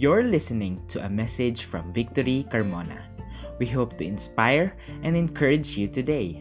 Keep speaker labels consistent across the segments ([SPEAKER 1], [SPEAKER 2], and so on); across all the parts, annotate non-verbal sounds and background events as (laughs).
[SPEAKER 1] You're listening to a message from Victory Carmona. We hope to inspire and encourage you today.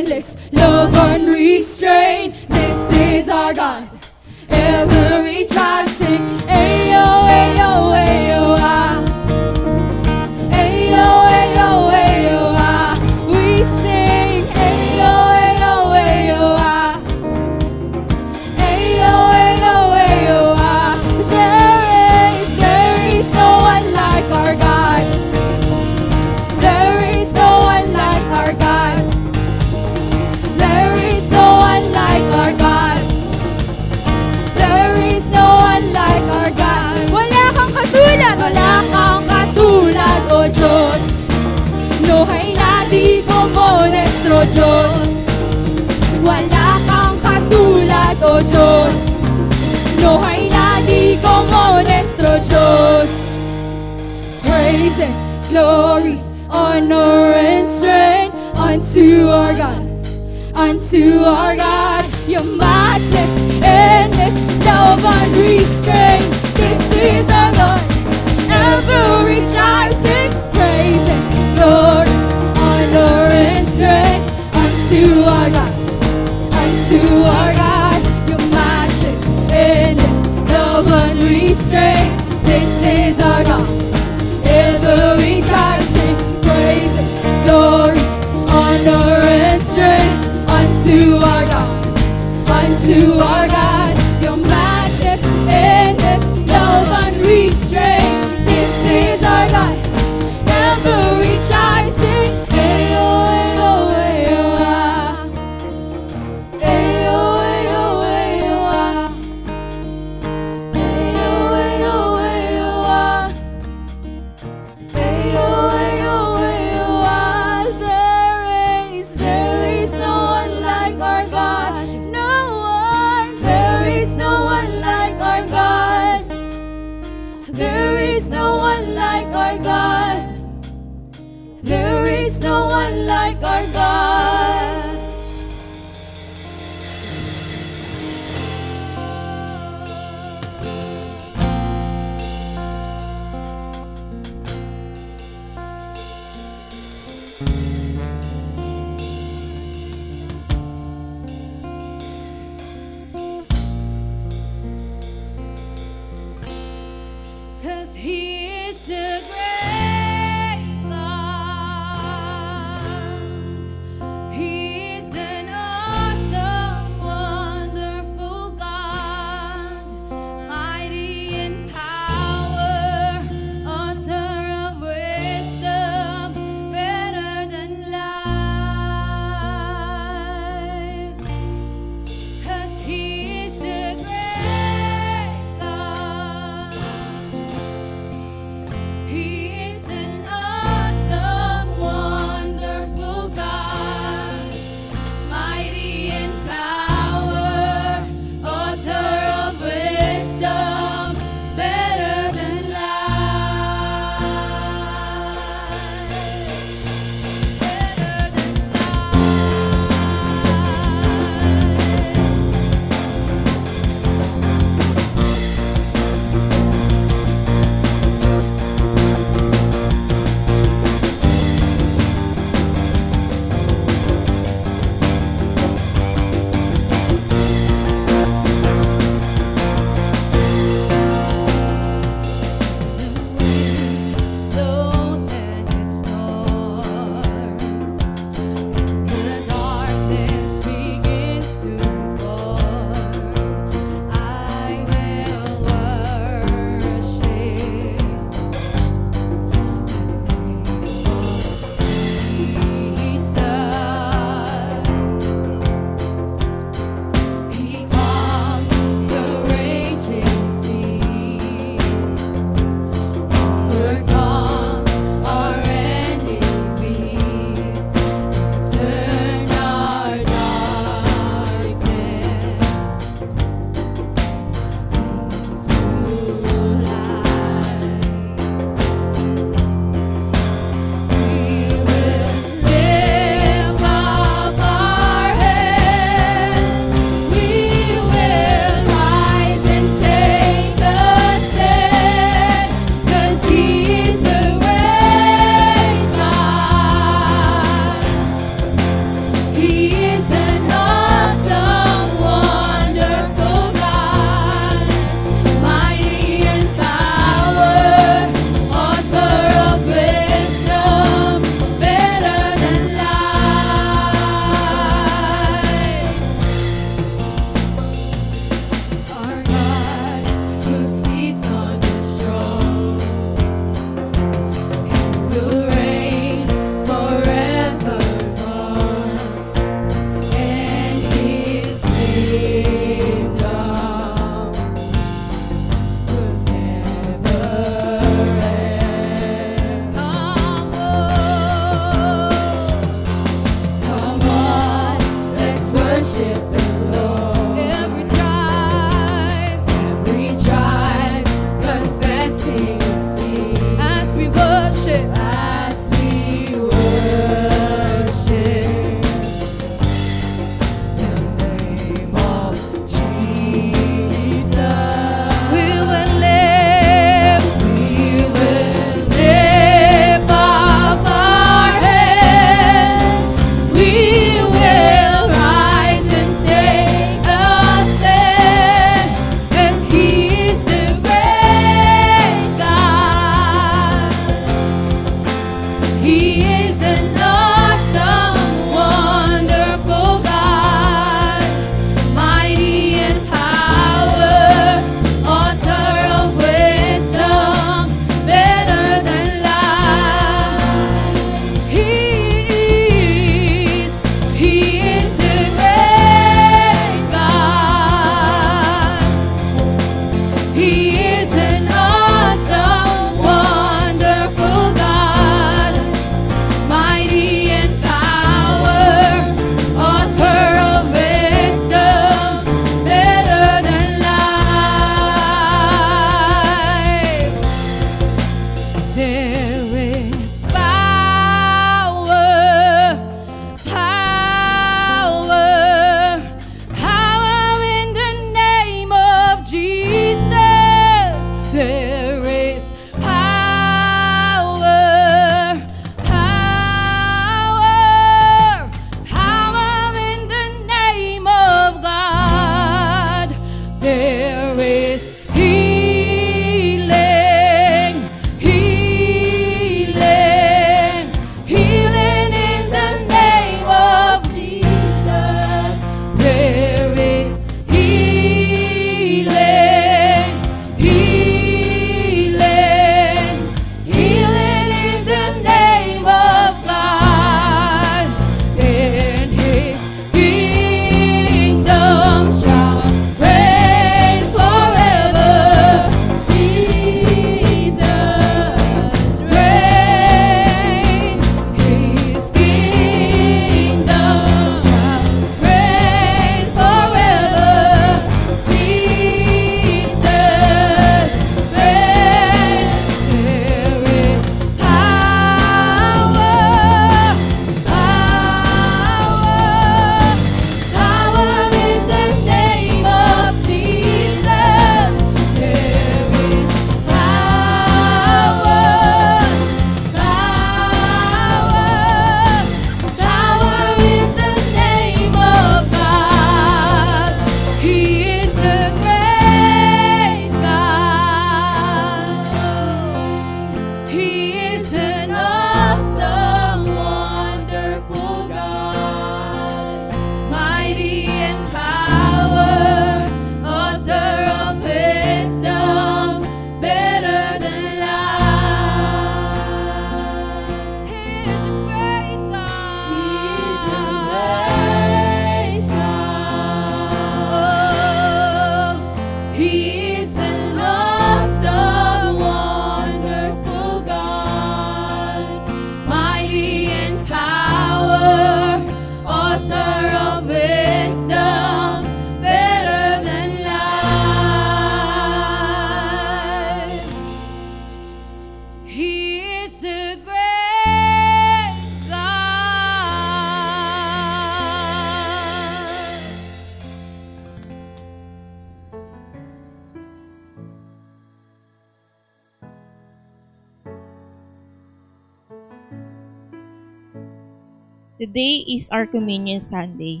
[SPEAKER 2] Today is our Communion Sunday.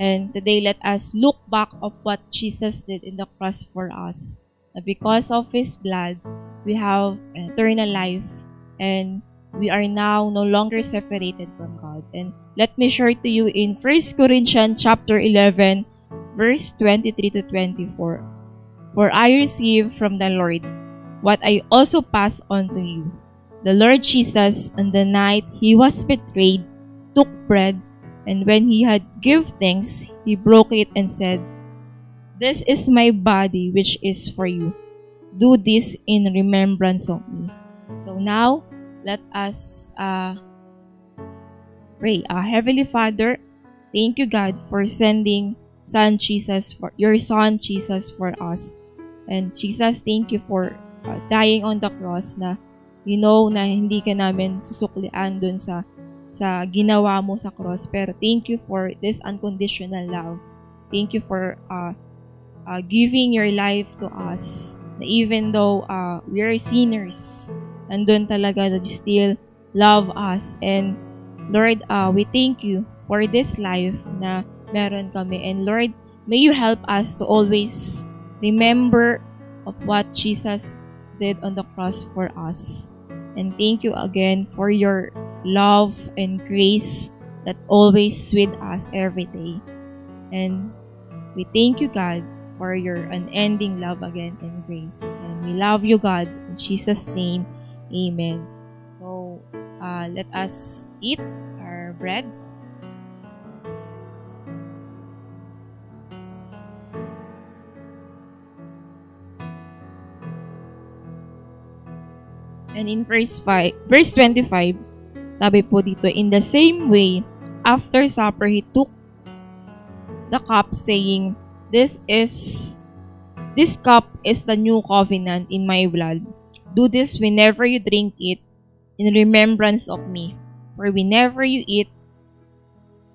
[SPEAKER 2] And today, let us look back of what Jesus did in the cross for us. That because of His blood, we have eternal life and we are now no longer separated from God. And let me share to you in 1 Corinthians chapter 11, verse 23 to 24. For I received from the Lord what I also pass on to you. The Lord Jesus, on the night he was betrayed, took bread, and when he had give thanks, he broke it and said, This is my body which is for you. Do this in remembrance of me. So now, let us uh, pray. Uh, Heavenly Father, thank you God for sending Son Jesus for your Son Jesus for us. And Jesus, thank you for uh, dying on the cross na you know na hindi ka namin susuklian dun sa sa ginawa mo sa cross. Pero thank you for this unconditional love. Thank you for uh, uh, giving your life to us. Na even though uh, we are sinners, nandun talaga that you still love us. And Lord, uh, we thank you for this life na meron kami. And Lord, may you help us to always remember of what Jesus did on the cross for us. And thank you again for your love and grace that always with us every day. And we thank you, God, for your unending love again and grace. And we love you, God. In Jesus' name, amen. So, uh, let us eat our bread. And in verse 5, verse 25, sabi po dito, In the same way, after supper, he took the cup saying, This is, this cup is the new covenant in my blood. Do this whenever you drink it in remembrance of me. For whenever you eat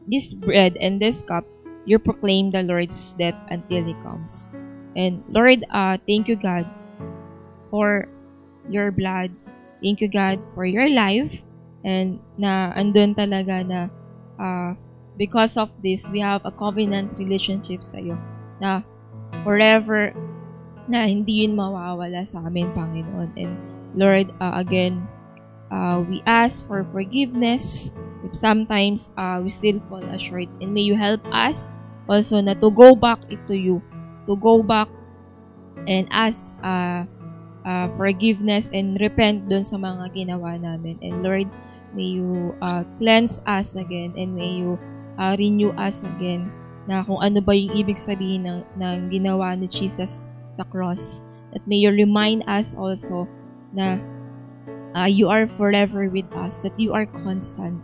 [SPEAKER 2] this bread and this cup, you proclaim the Lord's death until He comes. And Lord, uh, thank you God for your blood. Thank you God for your life and na andun talaga na uh, because of this, we have a covenant relationship sa iyo na forever na hindi yun mawawala sa amin, Panginoon. And Lord, uh, again, uh, we ask for forgiveness if sometimes uh, we still fall short. And may you help us also na to go back to you, to go back and ask uh, uh, forgiveness and repent dun sa mga ginawa namin. And Lord, may you uh, cleanse us again and may you uh, renew us again na kung ano ba yung ibig sabihin ng, ng ginawa ni Jesus sa cross. That may you remind us also na uh, you are forever with us, that you are constant.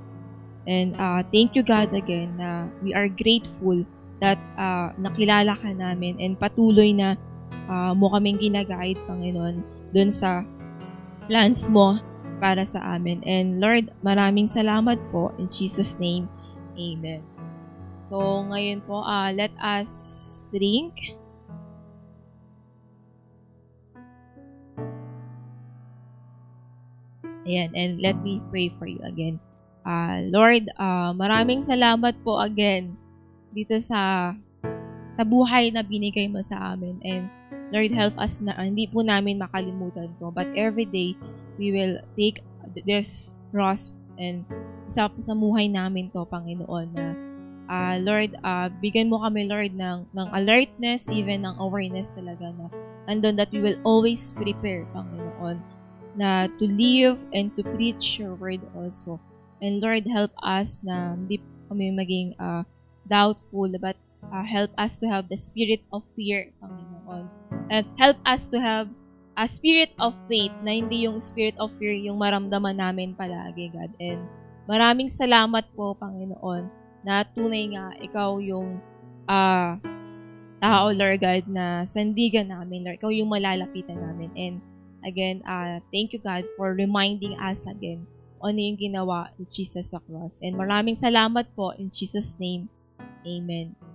[SPEAKER 2] And uh, thank you God again na we are grateful that uh, nakilala ka namin and patuloy na uh, mo kaming ginaguide, Panginoon, dun sa plans mo para sa amin. And Lord, maraming salamat po. In Jesus' name, Amen. So, ngayon po, uh, let us drink. Ayan, and let me pray for you again. Uh, Lord, uh, maraming salamat po again dito sa sa buhay na binigay mo sa amin. And Lord, help us na hindi po namin makalimutan to. But every day, we will take this cross and sa, sa buhay namin to, Panginoon, na uh, Lord, uh, bigyan mo kami, Lord, ng, ng alertness, even ng awareness talaga na andon that we will always prepare, Panginoon, na to live and to preach your word also. And Lord, help us na hindi kami maging uh, doubtful, but uh, help us to have the spirit of fear, Panginoon. And help us to have a spirit of faith na hindi yung spirit of fear yung maramdaman namin palagi, God. And maraming salamat po, Panginoon, na tunay nga ikaw yung uh, tao, Lord God, na sandigan namin, Lord. Ikaw yung malalapitan namin. And
[SPEAKER 1] Again, uh, thank you God for reminding us again ano yung ginawa ni Jesus sa cross. And maraming salamat po in Jesus' name. Amen.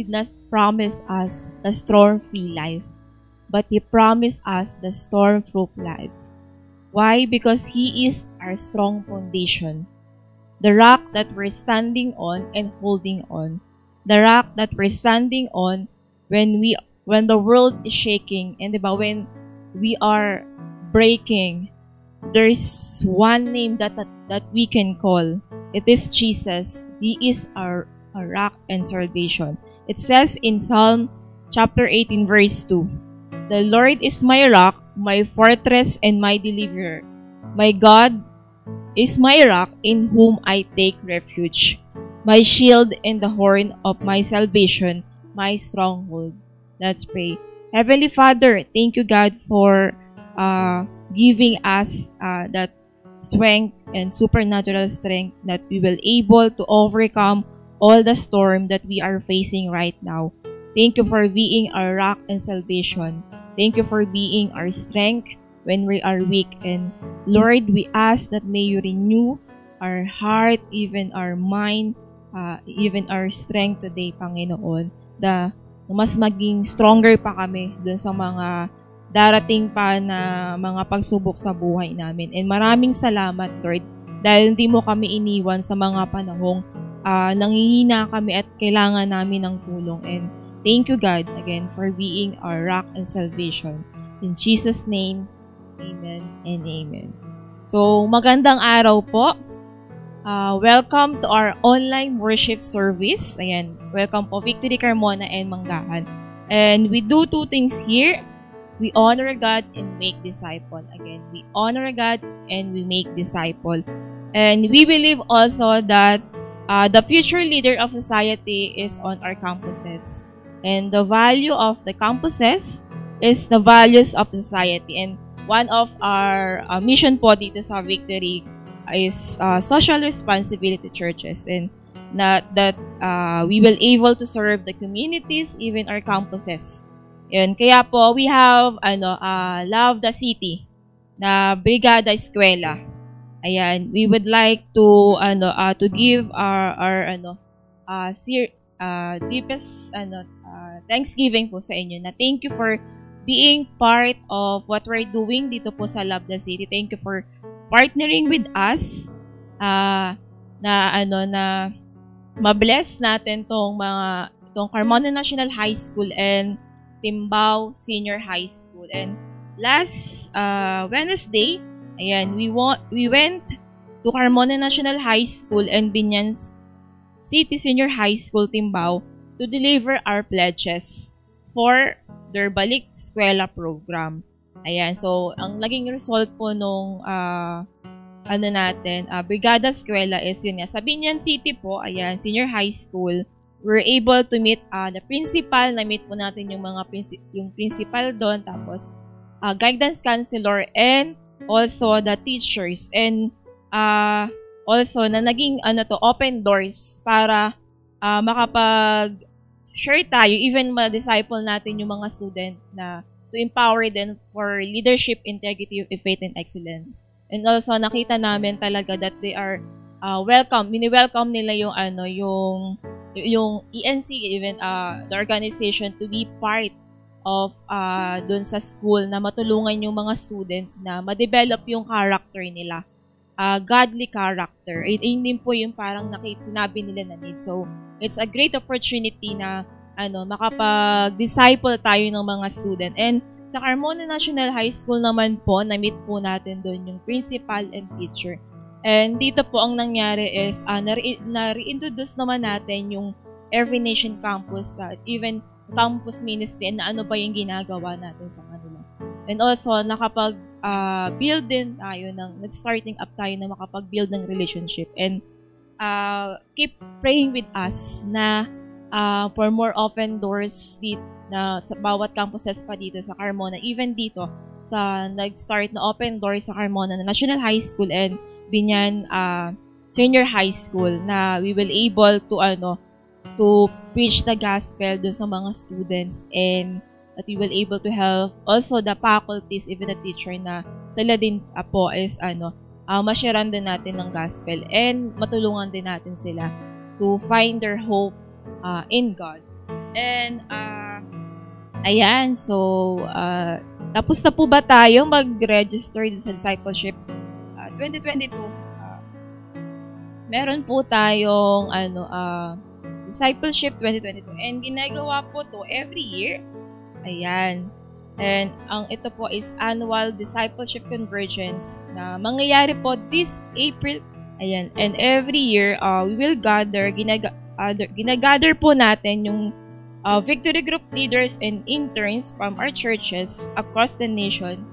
[SPEAKER 2] Did not promise us the storm-free life, but He promised us the storm-proof life. Why? Because He is our strong foundation, the rock that we're standing on and holding on, the rock that we're standing on when we when the world is shaking and diba, when we are breaking, there's one name that, that that we can call. It is Jesus. He is our, our rock and salvation. It says in Psalm chapter 18 verse 2, The Lord is my rock, my fortress, and my deliverer. My God is my rock in whom I take refuge, my shield and the horn of my salvation, my stronghold. Let's pray. Heavenly Father, thank you, God, for uh, giving us uh, that strength and supernatural strength that we will able to overcome all the storm that we are facing right now. Thank you for being our rock and salvation. Thank you for being our strength when we are weak. And Lord, we ask that may you renew our heart, even our mind, uh, even our strength today, Panginoon. The mas maging stronger pa kami dun sa mga darating pa na mga pagsubok sa buhay namin. And maraming salamat, Lord, dahil hindi mo kami iniwan sa mga panahong uh, nangihina kami at kailangan namin ng tulong. And thank you, God, again, for being our rock and salvation. In Jesus' name, Amen and Amen. So, magandang araw po. Uh, welcome to our online worship service. Ayan, welcome po Victory Carmona and Manggahan. And we do two things here. We honor God and make disciple. Again, we honor God and we make disciple. And we believe also that uh, the future leader of society is on our campuses. And the value of the campuses is the values of society. And one of our uh, mission po dito sa Victory is uh, social responsibility churches and not that uh, we will able to serve the communities, even our campuses. Yun. Kaya po, we have, ano, uh, Love the City na Brigada Eskwela. Ayan, we would like to, ano, uh, to give our, our, ano, uh, sir, uh, deepest, ano, uh, thanksgiving po sa inyo na thank you for being part of what we're doing dito po sa Love the City. Thank you for partnering with us uh, na ano na mabless natin tong mga tong Carmona National High School and Timbao Senior High School. And last uh, Wednesday, ayan, we want we went to Carmona National High School and Binyan City Senior High School Timbao to deliver our pledges for their Balik Eskwela program. Ayan, so ang naging result po nung uh, ano natin, uh, Brigada Eskwela is yun nga. Sa Binyan City po, ayan, senior high school, we're able to meet uh, the principal, na-meet po natin yung mga princi- yung principal doon, tapos uh, guidance counselor, and also the teachers. And uh, also, na naging ano to, open doors para uh, makapag share tayo, even ma-disciple natin yung mga student na to empower them for leadership, integrity, faith, and excellence. And also, nakita namin talaga that they are uh, welcome. Mini-welcome nila yung ano, yung yung ENC, even uh, the organization to be part of uh, dun sa school na matulungan yung mga students na ma-develop yung character nila. Uh, godly character. It, yun din po yung parang nakita, sinabi nila na need. So, it's a great opportunity na ano, makapag-disciple tayo ng mga student. And sa Carmona National High School naman po, na-meet po natin doon yung principal and teacher. And dito po ang nangyari is, uh, na-reintroduce naman natin yung Every Nation Campus, uh, even campus ministry, and na ano ba yung ginagawa natin sa kanila. And also, nakapag-build uh, din tayo ng, nag-starting up tayo na makapag-build ng relationship. And uh, keep praying with us na uh, for more open doors dito na sa bawat campuses pa dito sa Carmona. Even dito, sa nag-start na open doors sa Carmona na National High School and Binyan uh, Senior High School na we will able to ano to preach the gospel dun sa mga students and that we will able to help also the faculties, even the teacher na sila din uh, po is ano, uh, masyaran din natin ng gospel and matulungan din natin sila to find their hope uh, in God. And, uh, ayan, so, uh, tapos na po ba tayo mag-register sa discipleship uh, 2022? Uh, meron po tayong, ano, uh, discipleship 2022. And ginagawa po to every year. Ayan. And ang ito po is annual discipleship convergence na mangyayari po this April. Ayan. And every year, uh, we will gather, ginaga, uh, ginagather po natin yung uh, victory group leaders and interns from our churches across the nation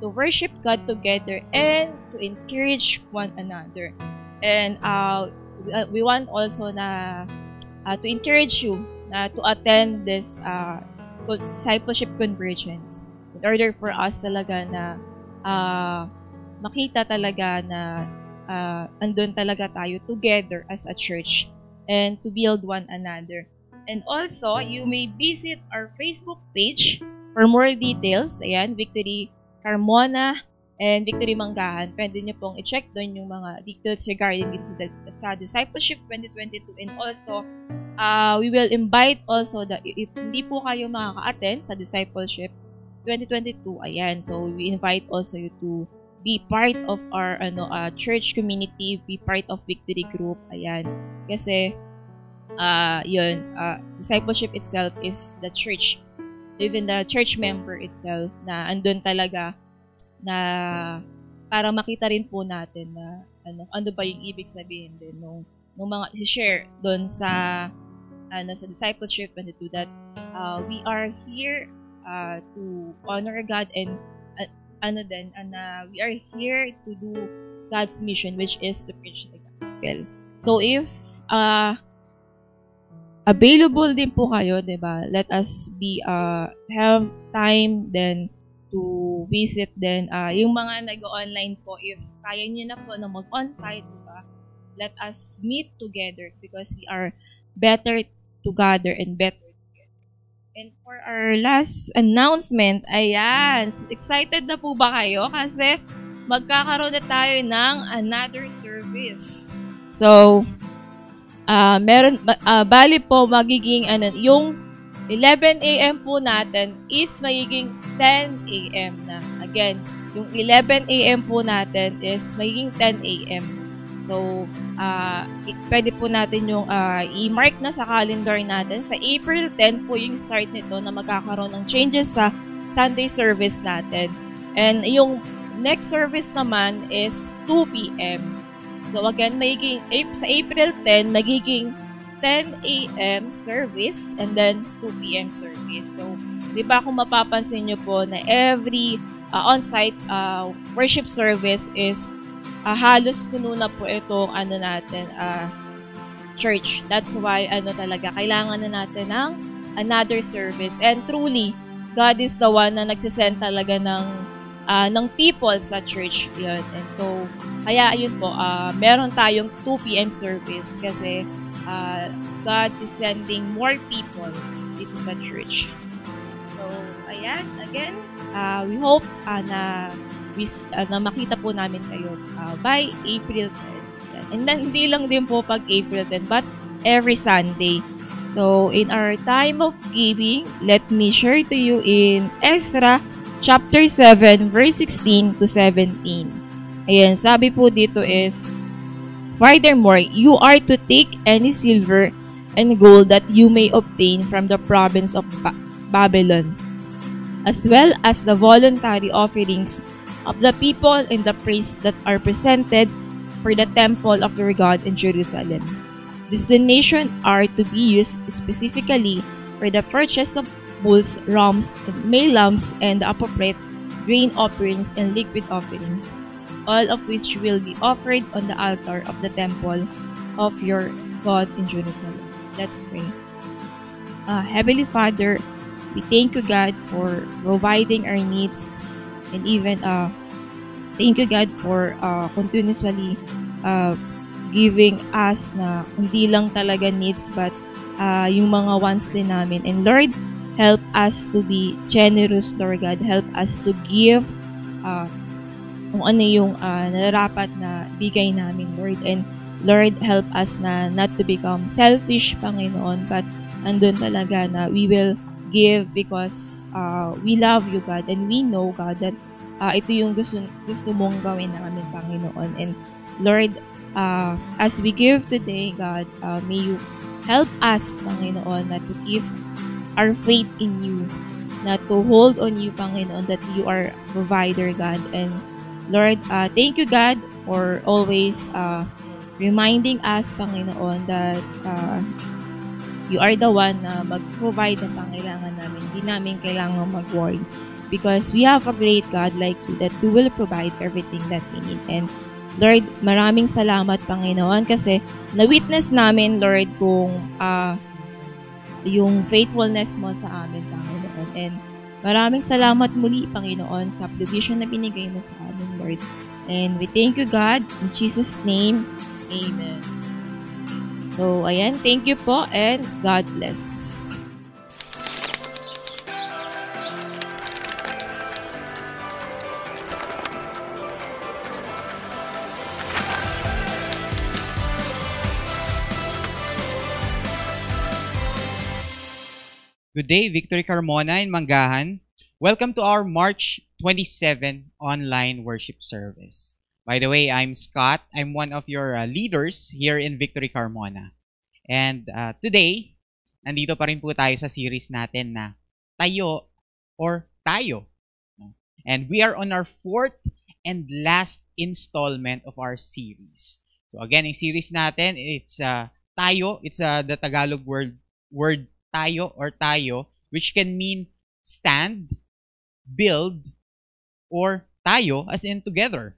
[SPEAKER 2] to worship God together and to encourage one another. And uh, we want also na uh, to encourage you na to attend this uh, discipleship convergence in order for us talaga na uh, makita talaga na uh, andun talaga tayo together as a church and to build one another. And also, you may visit our Facebook page for more details. Ayan, Victory Carmona and Victory Manggahan. Pwede nyo pong i-check doon yung mga details regarding this sa Discipleship 2022 and also uh, we will invite also that if hindi po kayo makaka-attend sa discipleship 2022, ayan, so we invite also you to be part of our ano uh, church community, be part of Victory Group, ayan. Kasi uh, yun, uh, discipleship itself is the church. Even the church member itself na andun talaga na para makita rin po natin na ano ano ba yung ibig sabihin din nung nung mga i-share doon sa ano sa discipleship and to that uh, we are here uh, to honor God and uh, ano din and uh, we are here to do God's mission which is to preach the gospel. So if uh, available din po kayo, 'di ba? Let us be uh have time then to visit then uh, yung mga nag-online po if kaya niyo na po na mag-on-site, 'di ba? Let us meet together because we are better together and better together. And for our last announcement, ayan, excited na po ba kayo? Kasi magkakaroon na tayo ng another service. So, uh, meron, uh, bali po magiging, ano, yung 11 a.m. po natin is magiging 10 a.m. na. Again, yung 11 a.m. po natin is magiging 10 a.m. So, uh, pwede po natin yung uh, i-mark na sa calendar natin. Sa April 10 po yung start nito na magkakaroon ng changes sa Sunday service natin. And yung next service naman is 2 p.m. So again, magiging, sa April 10, magiging 10 a.m. service and then 2 p.m. service. So, di ba kung mapapansin nyo po na every uh, on-site uh, worship service is uh, halos puno na po itong ano natin, uh, church. That's why ano talaga, kailangan na natin ng another service. And truly, God is the one na nagsisend talaga ng uh, ng people sa church yun. And so, kaya ayun po, uh, meron tayong 2 p.m. service kasi uh, God is sending more people dito sa church. So, ayan, again, uh, we hope uh, na we, uh, na makita po namin kayo uh, by April 10. And then, hindi lang din po pag April 10, but every Sunday. So, in our time of giving, let me share to you in Ezra chapter 7, verse 16 to 17. Ayan, sabi po dito is, Furthermore, you are to take any silver and gold that you may obtain from the province of ba- Babylon, as well as the voluntary offerings of the people and the priests that are presented for the temple of their God in Jerusalem. Destinations are to be used specifically for the purchase of bulls, rams, male lambs, and the appropriate grain offerings and liquid offerings, all of which will be offered on the altar of the temple of your God in Jerusalem. Let's pray. Uh, Heavenly Father, we thank you, God, for providing our needs and even uh, thank you God for uh, continuously uh, giving us na hindi lang talaga needs but uh, yung mga wants din namin. And Lord, help us to be generous, Lord God. Help us to give uh, kung ano yung uh, nararapat na bigay namin, Lord. And Lord, help us na not to become selfish, Panginoon, but andun talaga na we will give because uh, we love you, God, and we know, God, that uh, ito yung gusto, gusto mong gawin namin, Panginoon. And Lord, uh, as we give today, God, uh, may you help us, Panginoon, na to keep our faith in you, na to hold on you, Panginoon, that you are provider, God. And Lord, uh, thank you, God, for always uh, reminding us, Panginoon, that uh, you are the one na mag-provide ng pangailangan namin. Hindi namin kailangan mag-worry. Because we have a great God like you that who will provide everything that we need. And Lord, maraming salamat, Panginoon, kasi na-witness namin, Lord, kung uh, yung faithfulness mo sa amin, Panginoon. And maraming salamat muli, Panginoon, sa provision na binigay mo sa amin, Lord. And we thank you, God. In Jesus' name, Amen. So, ayan, thank you po and God bless.
[SPEAKER 3] Good day, Victory Carmona in Mangahan. Welcome to our March 27 online worship service. By the way, I'm Scott. I'm one of your uh, leaders here in Victory Carmona. And uh, today, nandito pa rin po tayo sa series natin na Tayo or Tayo. And we are on our fourth and last installment of our series. So again, yung series natin, it's uh, Tayo. It's uh, the Tagalog word word tayo or tayo, which can mean stand, build, or tayo as in together.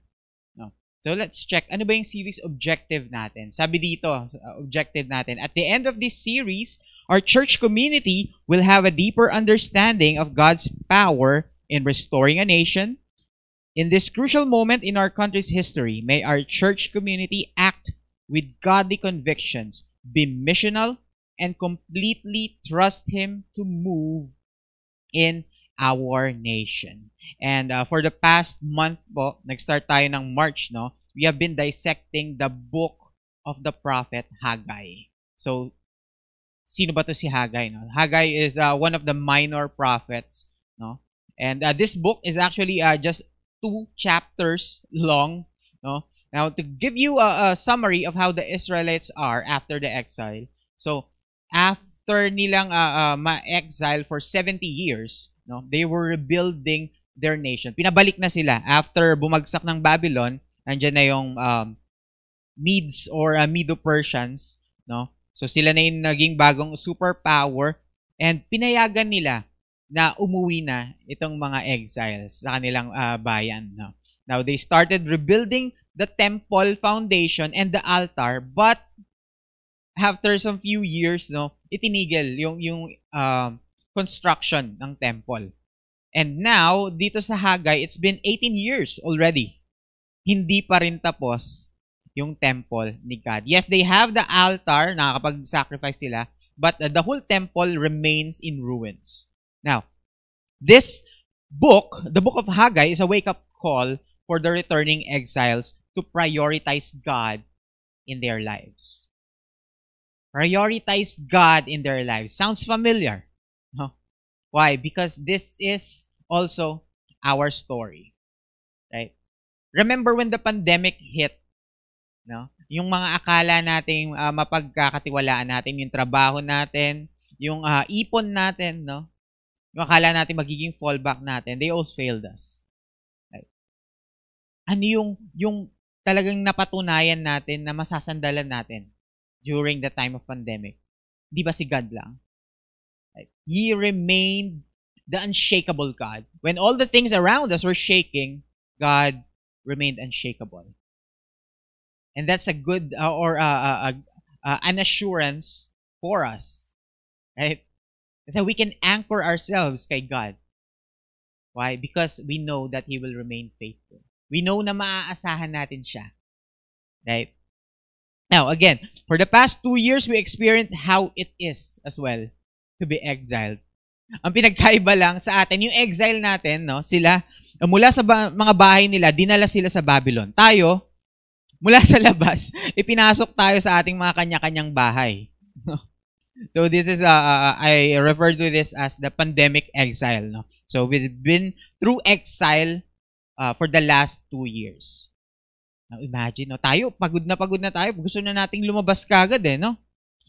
[SPEAKER 3] No. So let's check ano ba yung series objective natin. Sabi dito, uh, objective natin, at the end of this series, our church community will have a deeper understanding of God's power in restoring a nation. In this crucial moment in our country's history, may our church community act with godly convictions, be missional, and completely trust Him to move in our nation. And uh, for the past month po, nag-start tayo ng March, no? We have been dissecting the book of the prophet Haggai. So, sino ba to si Haggai, no? Haggai is uh, one of the minor prophets, no? And uh, this book is actually uh, just two chapters long, no? Now, to give you a, a summary of how the Israelites are after the exile, so after nilang uh, uh, ma-exile for 70 years, no, they were rebuilding their nation. Pinabalik na sila after bumagsak ng Babylon, nandiyan na yung um, Medes or uh, Medo-Persians, no? So sila na yung naging bagong superpower and pinayagan nila na umuwi na itong mga exiles sa kanilang uh, bayan, no? Now they started rebuilding the temple foundation and the altar, but after some few years, no, itinigil yung yung uh, construction ng temple. And now, dito sa Haggai, it's been 18 years already. Hindi pa rin tapos yung temple ni God. Yes, they have the altar, nakakapag-sacrifice sila, but uh, the whole temple remains in ruins. Now, this book, the book of Haggai, is a wake-up call for the returning exiles to prioritize God in their lives prioritize God in their lives. Sounds familiar. No? Why? Because this is also our story. Right? Remember when the pandemic hit, no? Yung mga akala nating uh, mapagkakatiwalaan natin, yung trabaho natin, yung uh, ipon natin, no? Yung akala natin magiging fallback natin, they all failed us. Right? Ano yung yung talagang napatunayan natin na masasandalan natin? During the time of pandemic. Di ba si God lang? He remained the unshakable God. When all the things around us were shaking, God remained unshakable. And that's a good uh, or uh, uh, uh, uh, an assurance for us. Right? So we can anchor ourselves kay God. Why? Because we know that He will remain faithful. We know na maaasahan natin siya. Right? Now, again, for the past two years, we experienced how it is as well to be exiled. Ang pinagkaiba lang sa atin, yung exile natin, no, sila, mula sa ba- mga bahay nila, dinala sila sa Babylon. Tayo, mula sa labas, (laughs) ipinasok tayo sa ating mga kanya-kanyang bahay. (laughs) So this is uh, uh, I refer to this as the pandemic exile. No? So we've been through exile uh, for the last two years. Now imagine, no, tayo pagod na pagod na tayo. Gusto na nating lumabas kagad eh, no?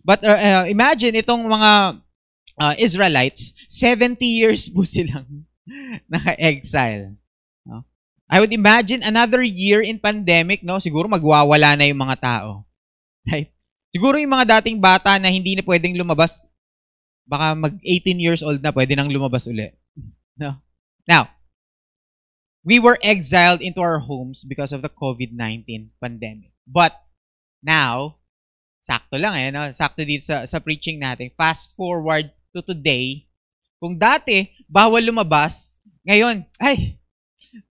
[SPEAKER 3] But uh, imagine itong mga uh, Israelites, 70 years po silang (laughs) naka-exile. No? I would imagine another year in pandemic, no? Siguro magwawala na yung mga tao. (laughs) Right? Siguro yung mga dating bata na hindi na pwedeng lumabas, baka mag 18 years old na pwede nang lumabas uli. (laughs) No? Now, we were exiled into our homes because of the COVID-19 pandemic. But now, sakto lang eh, no? sakto dito sa, sa preaching natin. Fast forward to today, kung dati, bawal lumabas, ngayon, ay,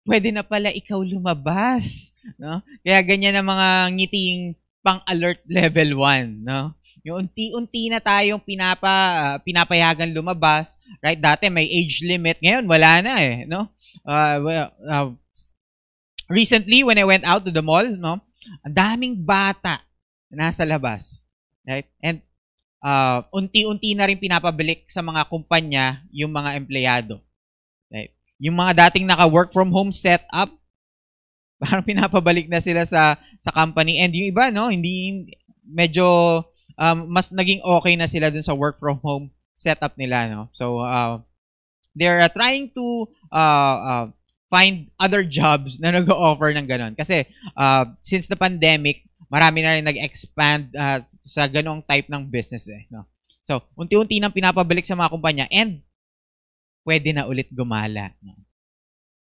[SPEAKER 3] pwede na pala ikaw lumabas. No? Kaya ganyan ang mga ngiting pang-alert level 1, no? Yung unti-unti na tayong pinapa uh, pinapayagan lumabas, right? Dati may age limit, ngayon wala na eh, no? Uh, well, uh, recently when I went out to the mall, no? Ang daming bata na nasa labas, right? And uh, unti-unti na rin pinapabalik sa mga kumpanya yung mga empleyado. Right? Yung mga dating naka-work from home setup, (laughs) parang pinapabalik na sila sa sa company and yung iba no hindi medyo um, mas naging okay na sila dun sa work from home setup nila no so uh, they're uh, trying to uh, uh, find other jobs na nag-offer ng ganon kasi uh, since the pandemic marami na rin nag-expand uh, sa ganong type ng business eh no so unti-unti nang pinapabalik sa mga kumpanya and pwede na ulit gumala no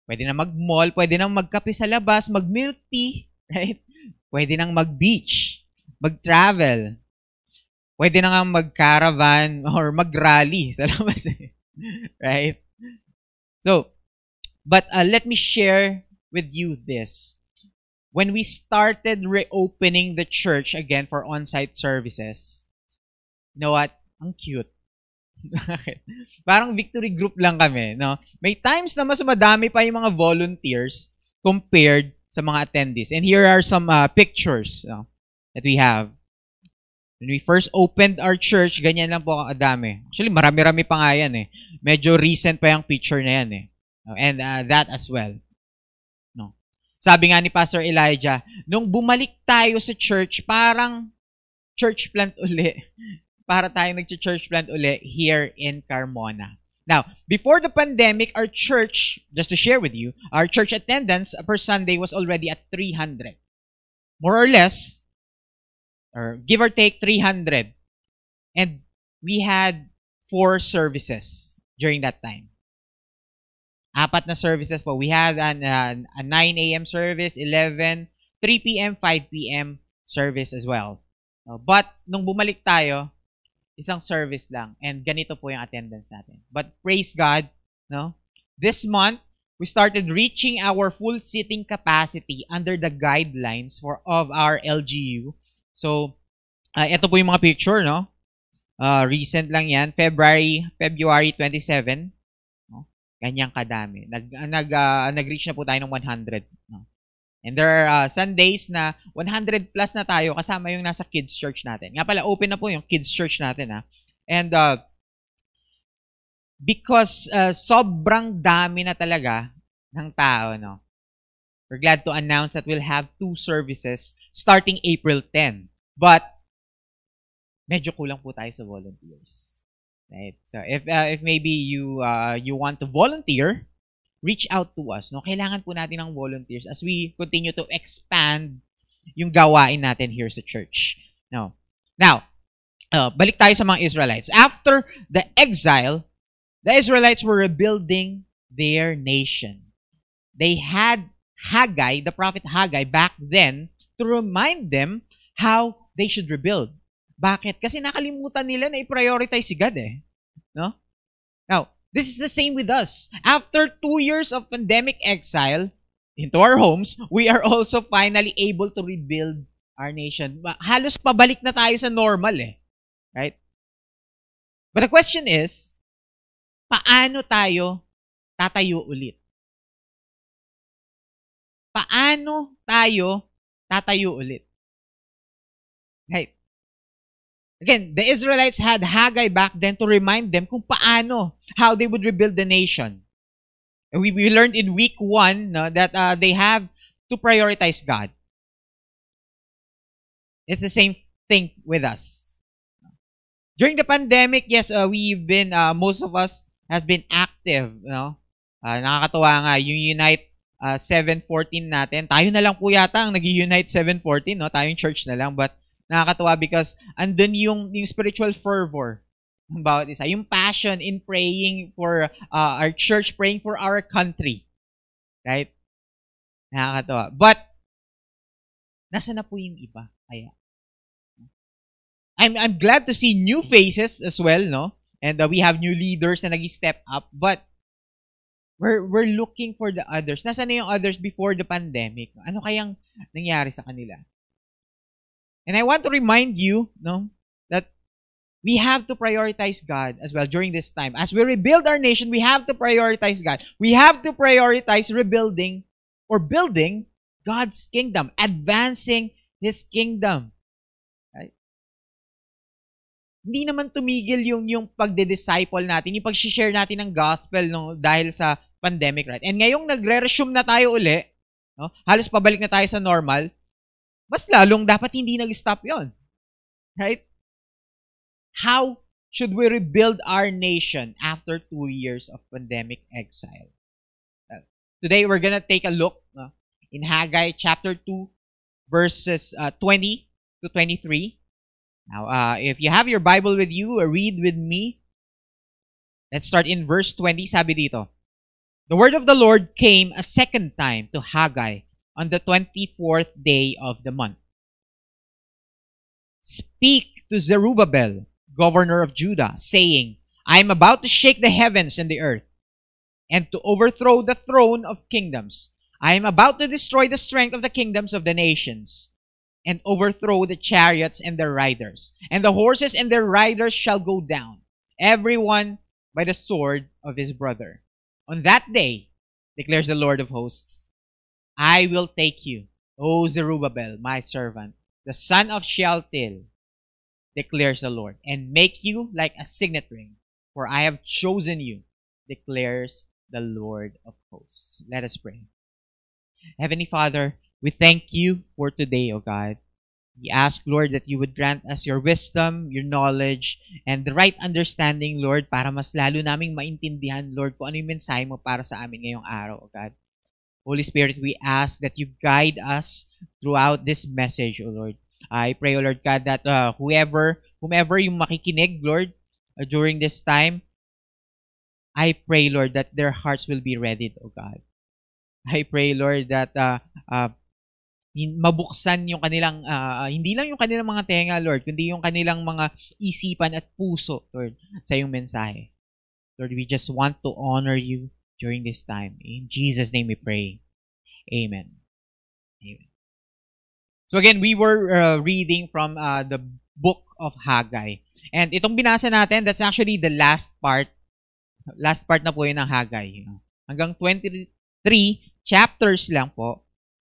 [SPEAKER 3] Pwede na mag-mall, pwede nang magkape sa labas, mag-milk tea, (laughs) right? Pwede nang mag-beach, mag-travel. Pwede na nga mag-caravan (laughs) or mag-rally sa labas. Eh. (laughs) right? So, but uh, let me share with you this. When we started reopening the church again for on-site services, you know what? Ang cute. (laughs) Parang victory group lang kami, no? May times na mas madami pa yung mga volunteers compared sa mga attendees. And here are some uh, pictures no, that we have. When we first opened our church, ganyan lang po kadami. Actually, marami-rami pa nga yan eh. Medyo recent pa yung picture na yan eh. And uh, that as well. No. Sabi nga ni Pastor Elijah, nung bumalik tayo sa church, parang church plant (laughs) uli para tayo nag-church plant uli here in Carmona. Now, before the pandemic, our church, just to share with you, our church attendance per Sunday was already at 300. More or less, or give or take 300. And we had four services during that time. Apat na services po. We had an, uh, a 9 a.m. service, 11, 3 p.m., 5 p.m. service as well. But, nung bumalik tayo, isang service lang. And ganito po yung attendance natin. But praise God, no? This month, we started reaching our full seating capacity under the guidelines for of our LGU. So, uh, ito po yung mga picture, no? Uh, recent lang yan, February February 27. No? Ganyang kadami. Nag nag uh, nag-reach na po tayo ng 100, no? And there are uh, Sundays na 100 plus na tayo kasama yung nasa kids church natin. Nga pala, open na po yung kids church natin. Ha? And uh, because uh, sobrang dami na talaga ng tao, no? We're glad to announce that we'll have two services starting April 10. But medyo kulang po tayo sa volunteers. Right? So if uh, if maybe you uh, you want to volunteer, reach out to us. No? Kailangan po natin ng volunteers as we continue to expand yung gawain natin here sa church. No. Now, uh, balik tayo sa mga Israelites. After the exile, the Israelites were rebuilding their nation. They had Haggai, the prophet Haggai, back then to remind them how they should rebuild. Bakit? Kasi nakalimutan nila na i-prioritize si God eh. No? Now, This is the same with us. After two years of pandemic exile into our homes, we are also finally able to rebuild our nation. Halos pabalik na tayo sa normal eh. Right? But the question is, paano tayo tatayo ulit? Paano tayo tatayo ulit? Right? Again, the Israelites had Haggai back then to remind them kung paano, how they would rebuild the nation. We, we learned in week one no, that uh, they have to prioritize God. It's the same thing with us. During the pandemic, yes, uh, we've been, uh, most of us has been active. Know? uh, nakakatuwa nga, yung Unite uh, 714 natin, tayo na lang po yata ang nag-Unite 714, no? tayong church na lang, but nakakatuwa because andun yung, yung spiritual fervor about isa. Yung passion in praying for uh, our church, praying for our country. Right? Nakakatawa. But, nasa na po yung iba? Kaya, I'm, I'm glad to see new faces as well, no? And uh, we have new leaders na nag-step up. But, we're, we're looking for the others. Nasaan na yung others before the pandemic? Ano kayang nangyari sa kanila? And I want to remind you, no, that we have to prioritize God as well during this time. As we rebuild our nation, we have to prioritize God. We have to prioritize rebuilding or building God's kingdom, advancing His kingdom. Right? Hindi naman tumigil yung, yung pagde-disciple natin, yung pag-share natin ng gospel no, dahil sa pandemic, right? And ngayong nagre-resume na tayo uli, no, halos pabalik na tayo sa normal, mas lalong dapat hindi nag-stop yon Right? How should we rebuild our nation after two years of pandemic exile? Today, we're gonna take a look uh, in Haggai chapter 2, verses uh, 20 to 23. Now, uh, if you have your Bible with you, read with me. Let's start in verse 20. Sabi dito, The word of the Lord came a second time to Haggai on the 24th day of the month. Speak to Zerubbabel, governor of Judah, saying, I am about to shake the heavens and the earth, and to overthrow the throne of kingdoms. I am about to destroy the strength of the kingdoms of the nations, and overthrow the chariots and their riders, and the horses and their riders shall go down, every one by the sword of his brother. On that day, declares the Lord of hosts, I will take you, O Zerubbabel, my servant, the son of Shealtiel, declares the Lord, and make you like a signet ring, for I have chosen you, declares the Lord of hosts. Let us pray. Heavenly Father, we thank you for today, O God. We ask, Lord, that you would grant us your wisdom, your knowledge, and the right understanding, Lord, para mas lalo naming maintindihan, Lord, kung ano yung mensahe mo para sa amin ngayong araw, O God. Holy Spirit, we ask that you guide us throughout this message, O Lord. I pray, O Lord God, that uh, whoever, whomever yung makikinig, Lord, uh, during this time, I pray, Lord, that their hearts will be ready, O God. I pray, Lord, that uh, uh, mabuksan yung kanilang, uh, hindi lang yung kanilang mga tenga, Lord, kundi yung kanilang mga isipan at puso, Lord, sa yung mensahe. Lord, we just want to honor you during this time. In Jesus' name we pray. Amen. Amen. So again, we were uh, reading from uh, the book of Haggai. And itong binasa natin, that's actually the last part. Last part na po yun ng Haggai. Hanggang 23 chapters lang po.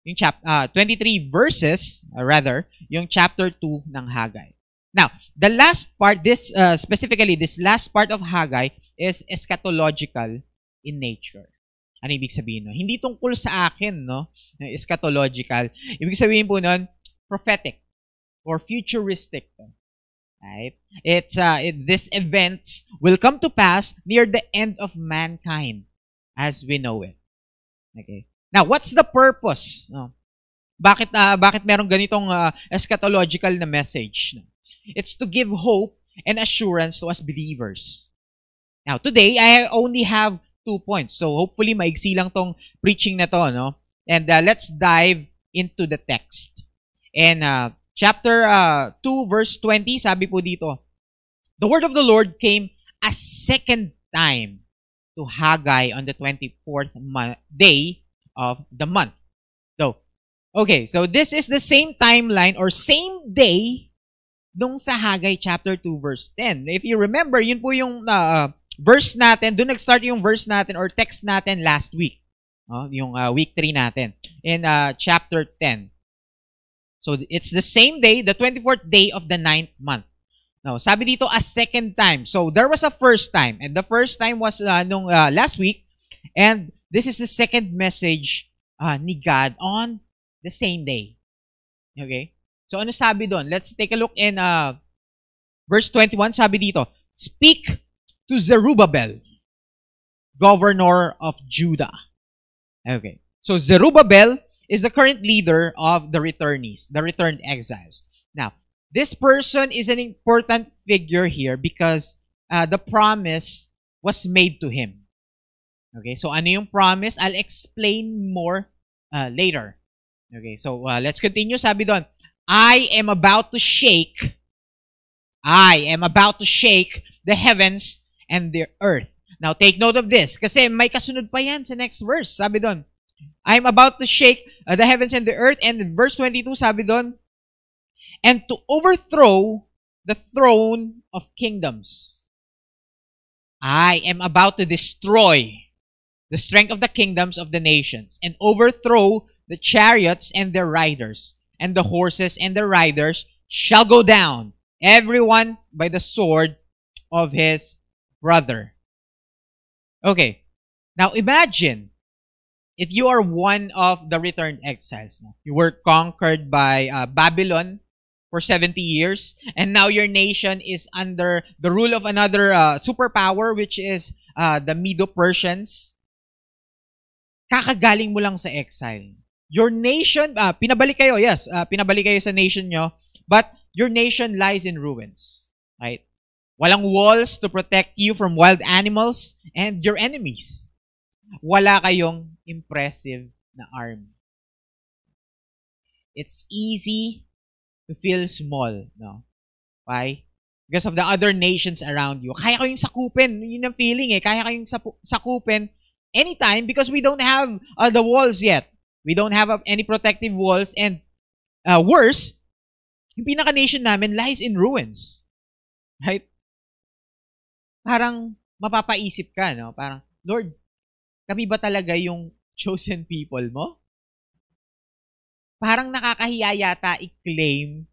[SPEAKER 3] Yung chap uh, 23 verses, uh, rather, yung chapter 2 ng Haggai. Now, the last part, this uh, specifically, this last part of Haggai is eschatological in nature. Ano ibig sabihin no? Hindi tungkol sa akin, no? Eschatological. Ibig sabihin po nun, prophetic or futuristic. Right? It's uh, it, this events will come to pass near the end of mankind as we know it. Okay. Now, what's the purpose? No? Bakit uh, bakit merong ganitong uh, eschatological na message? It's to give hope and assurance to us believers. Now, today I only have two points. So hopefully maigsi lang tong preaching na to, no? And uh, let's dive into the text. And uh, chapter uh, 2 verse 20, sabi po dito, The word of the Lord came a second time to Haggai on the 24th mo- day of the month. So, okay, so this is the same timeline or same day nung sa Haggai chapter 2 verse 10. If you remember, yun po yung uh, verse natin, doon nag-start yung verse natin or text natin last week. No? Yung uh, week 3 natin. In uh, chapter 10. So, it's the same day, the 24th day of the ninth month. No, sabi dito a second time. So there was a first time and the first time was uh, nung uh, last week and this is the second message uh, ni God on the same day. Okay? So ano sabi doon? Let's take a look in uh, verse 21. Sabi dito, Speak to Zerubbabel, governor of Judah. Okay. So Zerubbabel is the current leader of the returnees, the returned exiles. Now, this person is an important figure here because uh, the promise was made to him. Okay, so ano yung promise? I'll explain more uh, later. Okay, so uh, let's continue. Sabi doon, I am about to shake, I am about to shake the heavens and the earth. Now, take note of this kasi may kasunod pa yan sa next verse. Sabi doon, I am about to shake uh, the heavens and the earth. And in verse 22, sabi doon, and to overthrow the throne of kingdoms. I am about to destroy the strength of the kingdoms of the nations and overthrow the chariots and their riders, and the horses and their riders shall go down, everyone by the sword of his brother. Okay. Now imagine if you are one of the returned exiles. You were conquered by uh, Babylon for 70 years, and now your nation is under the rule of another uh, superpower, which is uh, the Medo-Persians. Kakagaling mo lang sa exile. Your nation, uh, pinabalik kayo, yes, uh, pinabalik kayo sa nation nyo, but your nation lies in ruins. Right? Walang walls to protect you from wild animals and your enemies. Wala kayong impressive na army. It's easy to feel small, no? Why? Because of the other nations around you. Kaya kayong sakupin. Yun ang feeling eh. Kaya kayong sakupin anytime because we don't have uh, the walls yet. We don't have uh, any protective walls and uh, worse, yung pinaka-nation namin lies in ruins. Right? Parang mapapaisip ka, no? Parang, Lord, kami ba talaga yung chosen people mo? Parang nakakahiya yata i-claim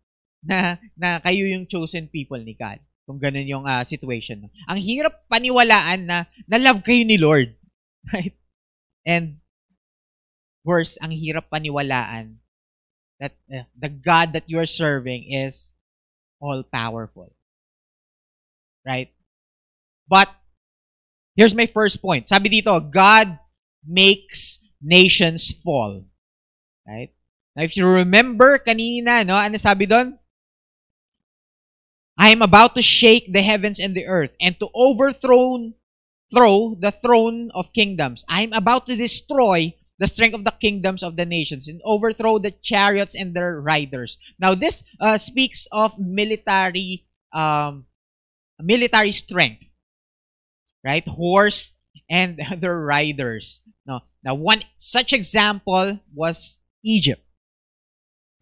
[SPEAKER 3] na, na kayo yung chosen people ni God. Kung ganun yung uh, situation. Ang hirap paniwalaan na na-love kayo ni Lord. (laughs) Right? And worse, ang hirap paniwalaan that uh, the God that you are serving is all-powerful. Right? But, here's my first point. Sabi dito, God makes nations fall. Right? Now, if you remember kanina, no, ano sabi doon? I am about to shake the heavens and the earth and to overthrow throw the throne of kingdoms. I am about to destroy the strength of the kingdoms of the nations and overthrow the chariots and their riders. Now, this uh, speaks of military um, military strength, right? Horse and (laughs) their riders. No. Now, one such example was Egypt.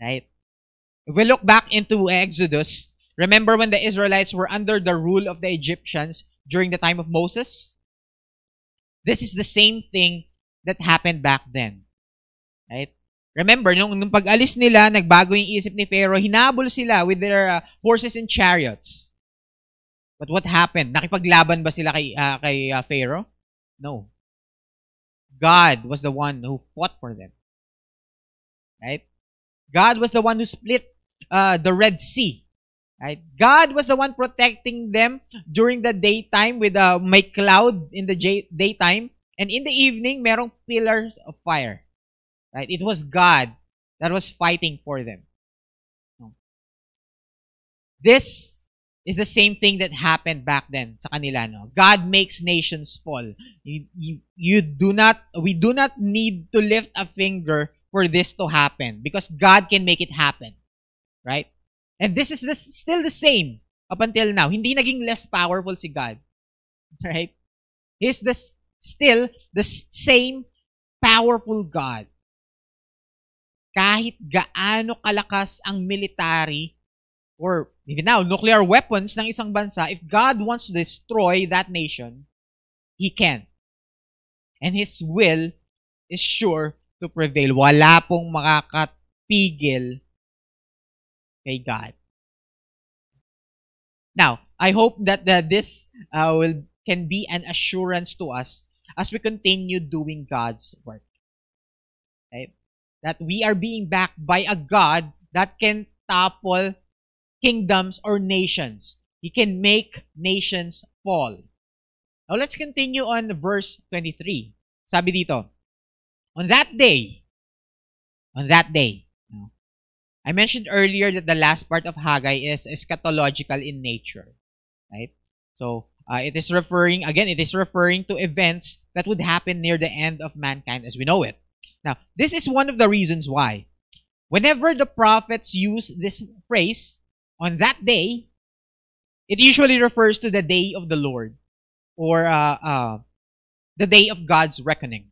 [SPEAKER 3] Right? If we look back into Exodus, remember when the Israelites were under the rule of the Egyptians during the time of Moses? This is the same thing that happened back then. Right? Remember, nung, nung pag-alis nila, nagbago yung isip ni Pharaoh, hinabol sila with their uh, horses and chariots. But what happened? Nakipaglaban ba sila kay, uh, kay uh, Pharaoh? No. God was the one who fought for them. Right? God was the one who split uh, the Red Sea. Right? God was the one protecting them during the daytime with a uh, may cloud in the daytime. And in the evening, merong pillars of fire. Right? It was God that was fighting for them. This is the same thing that happened back then sa kanila. No? God makes nations fall. You, you, you do not, we do not need to lift a finger for this to happen because God can make it happen. Right? And this is the, still the same up until now. Hindi naging less powerful si God. (laughs) Right? He's the, still the same powerful God. Kahit gaano kalakas ang military or even now, nuclear weapons ng isang bansa, if God wants to destroy that nation, He can. And His will is sure to prevail. Wala pong makakapigil kay God. Now, I hope that uh, this uh, will can be an assurance to us as we continue doing God's work. Okay? That we are being backed by a God that can topple kingdoms or nations. He can make nations fall. Now let's continue on verse 23. Sabi dito, on that day, on that day, I mentioned earlier that the last part of Haggai is eschatological in nature, right? So uh, it is referring again, it is referring to events that would happen near the end of mankind as we know it. Now, this is one of the reasons why whenever the prophets use this phrase on that day, it usually refers to the day of the Lord or uh, uh, the day of God's reckoning.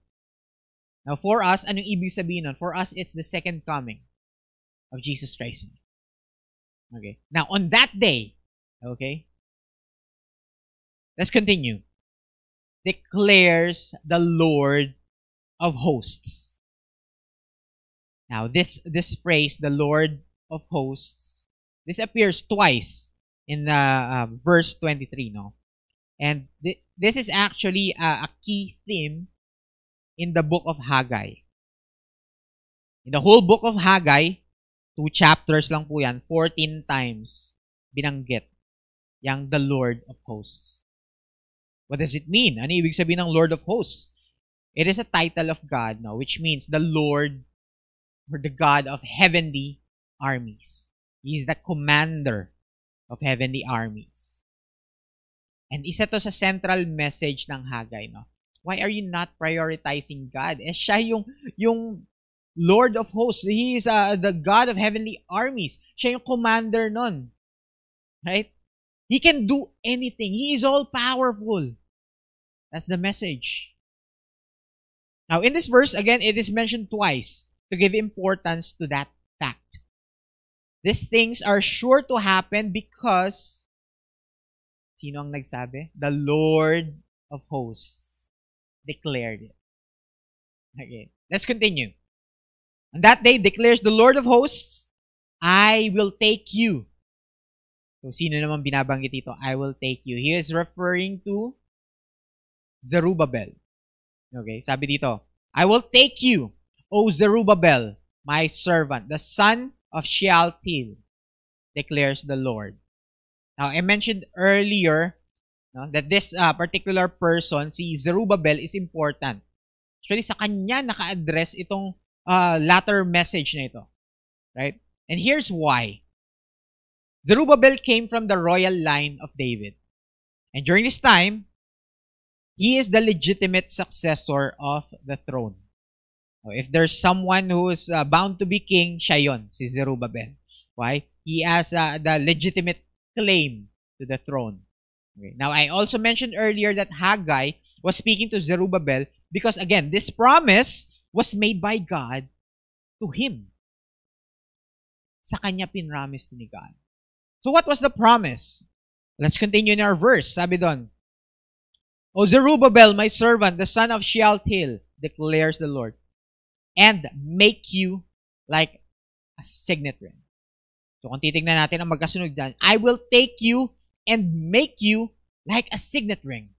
[SPEAKER 3] Now, for us, anong ibig sabihin? For us, it's the second coming of Jesus Christ. Okay. Now, on that day, okay, let's continue. Declares the Lord of hosts. Now, this this phrase, the Lord of hosts, this appears twice in the uh, verse 23, no? And th- this is actually a, a key theme in the book of Haggai. In the whole book of Haggai, two chapters lang po yan, 14 times binanggit yang the Lord of Hosts. What does it mean? Ano ibig sabihin ng Lord of Hosts? It is a title of God, no, which means the Lord or the God of heavenly armies. He is the commander of heavenly armies. And isa to sa central message ng Haggai, no? Why are you not prioritizing God? Eh, siya yung, yung Lord of hosts. He is uh, the God of heavenly armies. Siya yung commander nun. Right? He can do anything. He is all powerful. That's the message. Now, in this verse, again, it is mentioned twice to give importance to that fact. These things are sure to happen because sino ang nagsabi? The Lord of hosts declared it. Okay, let's continue. On that day declares the Lord of hosts, I will take you. So, sino naman binabanggit dito? I will take you. He is referring to Zerubbabel. Okay, sabi dito, I will take you, O Zerubbabel, my servant, the son of Shealtiel, declares the Lord. Now, I mentioned earlier no, that this uh, particular person, si Zerubbabel, is important. Actually, sa kanya naka-address itong uh, latter message na ito. Right? And here's why. Zerubbabel came from the royal line of David. And during this time, he is the legitimate successor of the throne. If there's someone who is uh, bound to be king, siya yun, si Zerubbabel. Why? He has uh, the legitimate claim to the throne. Okay. Now, I also mentioned earlier that Haggai was speaking to Zerubbabel because, again, this promise was made by God to him. Sa kanya pinramis ni God. So what was the promise? Let's continue in our verse. Sabi doon, O Zerubbabel, my servant, the son of Shealtiel, declares the Lord, and make you like a signet ring. So kung titignan natin ang magkasunod dyan, I will take you and make you like a signet ring.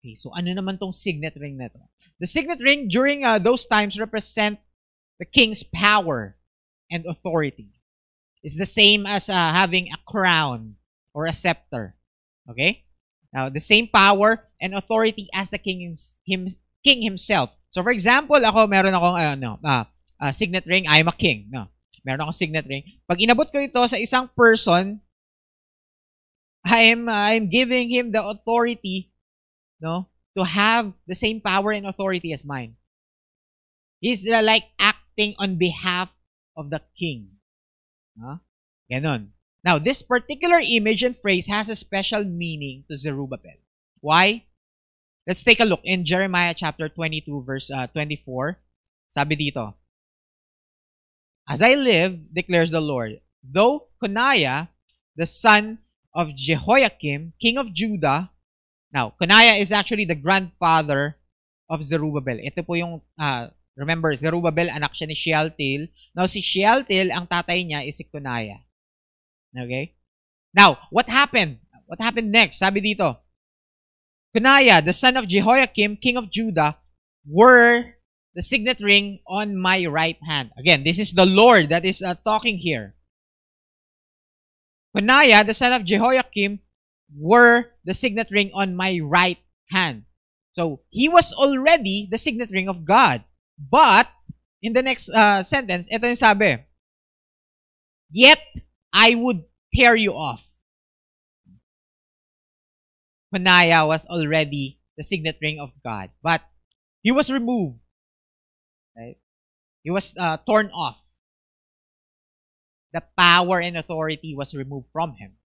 [SPEAKER 3] Okay, so ano naman tong signet ring na to? The signet ring during uh, those times represent the king's power and authority. It's the same as uh, having a crown or a scepter. Okay? Now, the same power and authority as the king, him, king himself. So, for example, ako, meron akong uh, no, uh, uh, signet ring. I'm a king. No? Meron akong signet ring. Pag inabot ko ito sa isang person, I'm, I'm giving him the authority no, to have the same power and authority as mine. He's uh, like acting on behalf of the king. Huh? Ganon. Now, this particular image and phrase has a special meaning to Zerubbabel. Why? Let's take a look in Jeremiah chapter 22 verse uh, 24. Sabi dito, As I live, declares the Lord, though Coniah, the son of Jehoiakim, king of Judah, Now, Konaya is actually the grandfather of Zerubbabel. Ito po yung, uh, remember, Zerubbabel, anak siya ni Shealtiel. Now, si Shealtiel, ang tatay niya is si Konaya. Okay? Now, what happened? What happened next? Sabi dito, Kunaya, the son of Jehoiakim, king of Judah, were the signet ring on my right hand. Again, this is the Lord that is uh, talking here. Kunaya, the son of Jehoiakim, were the signet ring on my right hand. So, he was already the signet ring of God. But, in the next uh, sentence, ito yung sabi, Yet, I would tear you off. Panaya was already the signet ring of God. But, he was removed. Right? He was uh, torn off. The power and authority was removed from him.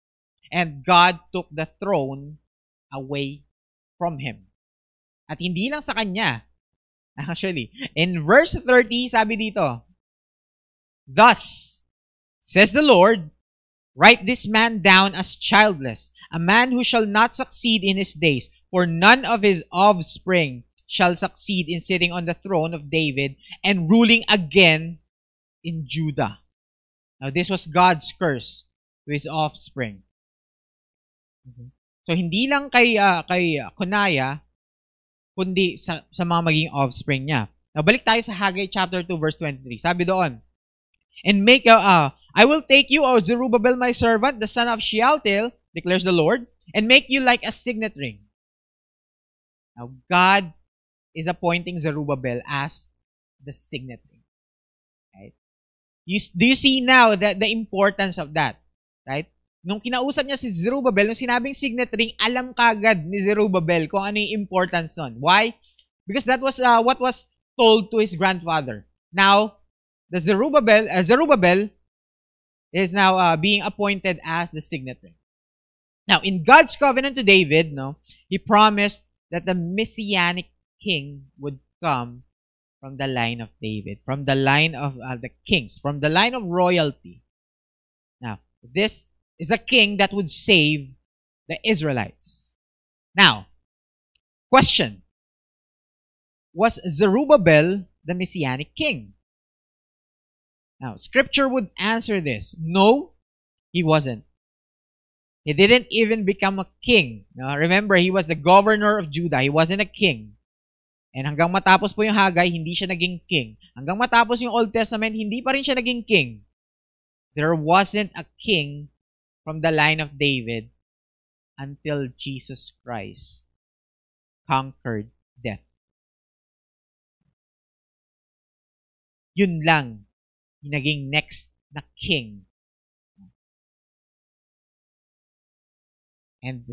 [SPEAKER 3] And God took the throne away from him. At hindi lang sa kanya. (laughs) Actually, in verse 30, sabi dito, Thus, says the Lord, write this man down as childless, a man who shall not succeed in his days, for none of his offspring shall succeed in sitting on the throne of David and ruling again in Judah. Now, this was God's curse to his offspring. So, hindi lang kay, uh, kay Kunaya, kundi sa, sa mga maging offspring niya. Now, balik tayo sa Haggai chapter 2 verse 23. Sabi doon, And make, a, uh, I will take you, O Zerubbabel, my servant, the son of Shealtiel, declares the Lord, and make you like a signet ring. Now, God is appointing Zerubbabel as the signet ring. Right? You, do you see now the, the importance of that? Right? Nung kinausap niya si Zerubbabel, nung sinabing signet ring, alam kagad ni Zerubbabel kung ano yung importance nun. Why? Because that was uh, what was told to his grandfather. Now, the Zerubbabel, uh, Zerubbabel is now uh, being appointed as the signet ring. Now, in God's covenant to David, no, he promised that the messianic king would come from the line of David, from the line of uh, the kings, from the line of royalty. Now, this is a king that would save the Israelites. Now, question. Was Zerubbabel the messianic king? Now, scripture would answer this. No, he wasn't. He didn't even become a king. Now, remember, he was the governor of Judah. He wasn't a king. And hanggang matapos po yung Haggai, hindi siya naging king. Hanggang matapos yung Old Testament, hindi pa rin siya naging king. There wasn't a king from the line of David until Jesus Christ conquered death. Yun lang yung naging next na king. And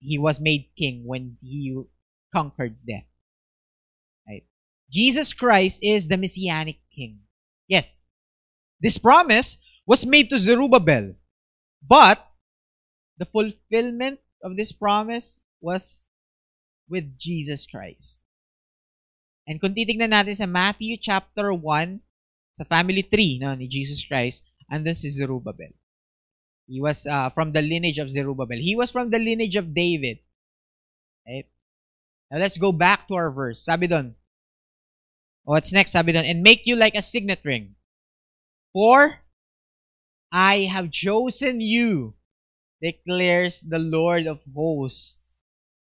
[SPEAKER 3] he was made king when he conquered death. Right? Jesus Christ is the messianic king. Yes, this promise was made to Zerubbabel. But the fulfillment of this promise was with Jesus Christ. And kung titignan natin sa Matthew chapter 1, sa family tree no, ni Jesus Christ, andun si Zerubbabel. He was uh, from the lineage of Zerubbabel. He was from the lineage of David. Now let's go back to our verse. Sabi doon, what's next? Sabi doon, and make you like a signet ring. For I have chosen you, declares the Lord of hosts.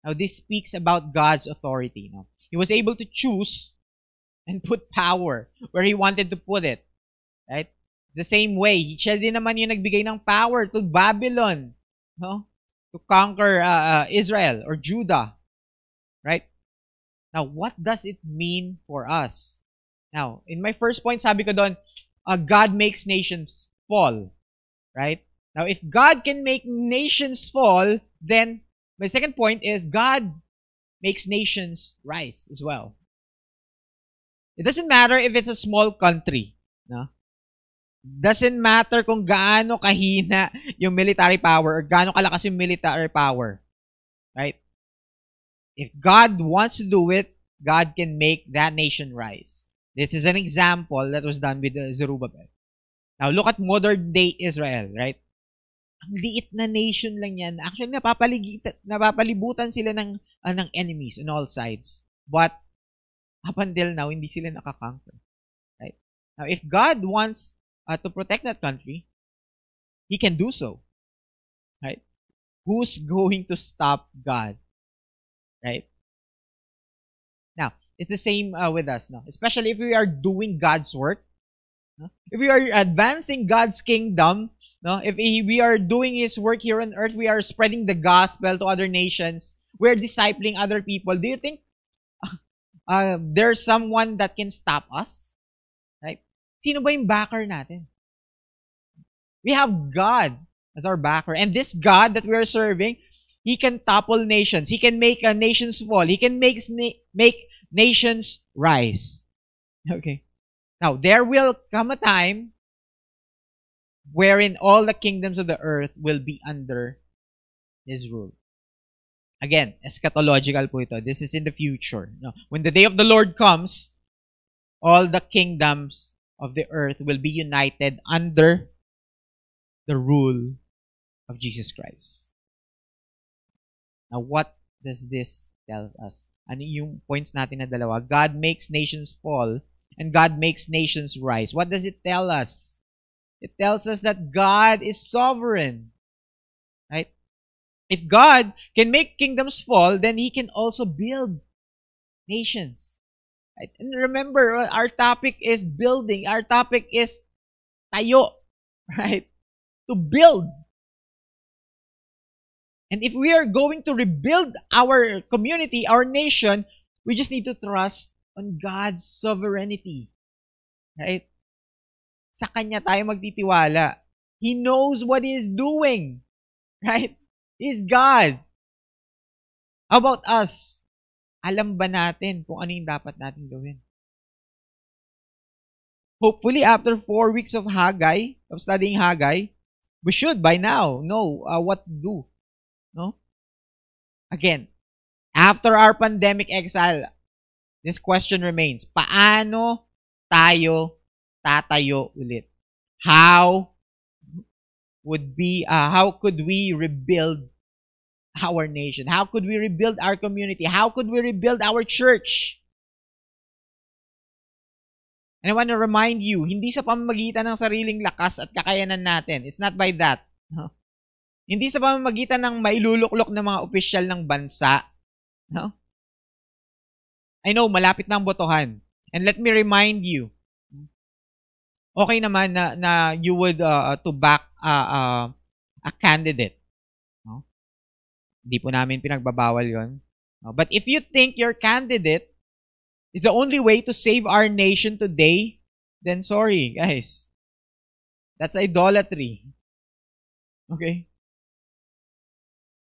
[SPEAKER 3] Now, this speaks about God's authority. No? He was able to choose and put power where He wanted to put it. Right? The same way, siya din naman yung nagbigay ng power to Babylon no? to conquer uh, uh, Israel or Judah. Right? Now, what does it mean for us? Now, in my first point, sabi ko doon, uh, God makes nations fall. Right? Now, if God can make nations fall, then my second point is God makes nations rise as well. It doesn't matter if it's a small country. No? Doesn't matter kung gaano kahina yung military power or gaano kalakas yung military power. Right? If God wants to do it, God can make that nation rise. This is an example that was done with Zerubbabel. Now, look at modern day Israel, right? Ang liit na nation lang yan. Actually, napapalibutan sila ng, uh, ng enemies on all sides. But, up until now, hindi sila nakakonquer. Right? Now, if God wants uh, to protect that country, He can do so. Right? Who's going to stop God? Right? Now, it's the same uh, with us, no? Especially if we are doing God's work. If we are advancing God's kingdom, no? If we are doing His work here on earth, we are spreading the gospel to other nations. We're discipling other people. Do you think (laughs) uh, there's someone that can stop us? Right? Sino ba yung backer natin? We have God as our backer. And this God that we are serving, He can topple nations. He can make uh, nations fall. He can make, make nations rise. (laughs) Okay. Now, there will come a time wherein all the kingdoms of the earth will be under His rule. Again, eschatological po ito. This is in the future. No? When the day of the Lord comes, all the kingdoms of the earth will be united under the rule of Jesus Christ. Now, what does this tell us? Ano yung points natin na dalawa? God makes nations fall and God makes nations rise. What does it tell us? It tells us that God is sovereign. Right? If God can make kingdoms fall, then He can also build nations. Right? And remember, our topic is building. Our topic is tayo. (laughs) Right? To build. And if we are going to rebuild our community, our nation, we just need to trust on God's sovereignty. Right? Sa Kanya tayo magtitiwala. He knows what He is doing. Right? He's God. About us? Alam ba natin kung ano yung dapat natin gawin? Hopefully, after four weeks of Haggai, of studying Haggai, we should by now know uh, what to do. No? Again, after our pandemic exile, this question remains, paano tayo tatayo ulit? How would be, uh, how could we rebuild our nation? How could we rebuild our community? How could we rebuild our church? And I want to remind you, hindi sa pamamagitan ng sariling lakas at kakayanan natin. It's not by that. No? Hindi sa pamamagitan ng mailuluklok ng mga opisyal ng bansa. No? I know, malapit na ang botohan. And let me remind you, okay naman na, na you would uh, to back uh, uh, a candidate. No? Hindi po namin pinagbabawal yon. No? But if you think your candidate is the only way to save our nation today, then sorry, guys. That's idolatry. Okay?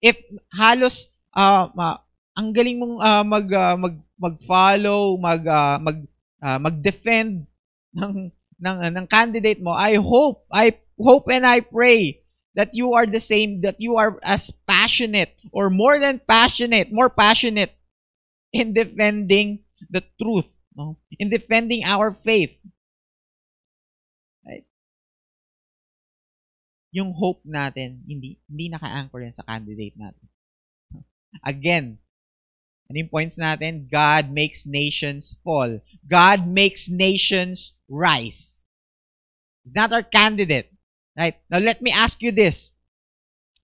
[SPEAKER 3] If halos uh, uh ang galing mong uh, mag uh, mag mag-follow, mag uh, mag uh, mag-defend ng ng uh, ng candidate mo, I hope, I hope and I pray that you are the same, that you are as passionate or more than passionate, more passionate in defending the truth, no? in defending our faith. Right? Yung hope natin, hindi, hindi naka-anchor yan sa candidate natin. Again, ano yung points natin? God makes nations fall. God makes nations rise. He's not our candidate. Right? Now, let me ask you this.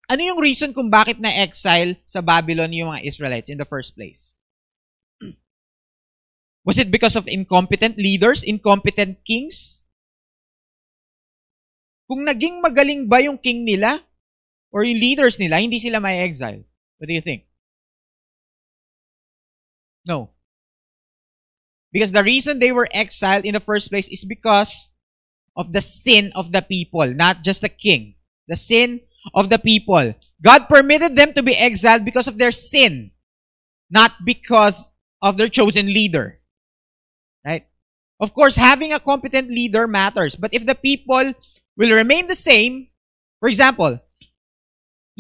[SPEAKER 3] Ano yung reason kung bakit na-exile sa Babylon yung mga Israelites in the first place? (clears throat) Was it because of incompetent leaders, incompetent kings? Kung naging magaling ba yung king nila or yung leaders nila, hindi sila may exile. What do you think? No. Because the reason they were exiled in the first place is because of the sin of the people, not just the king. The sin of the people. God permitted them to be exiled because of their sin, not because of their chosen leader. Right? Of course, having a competent leader matters. But if the people will remain the same, for example,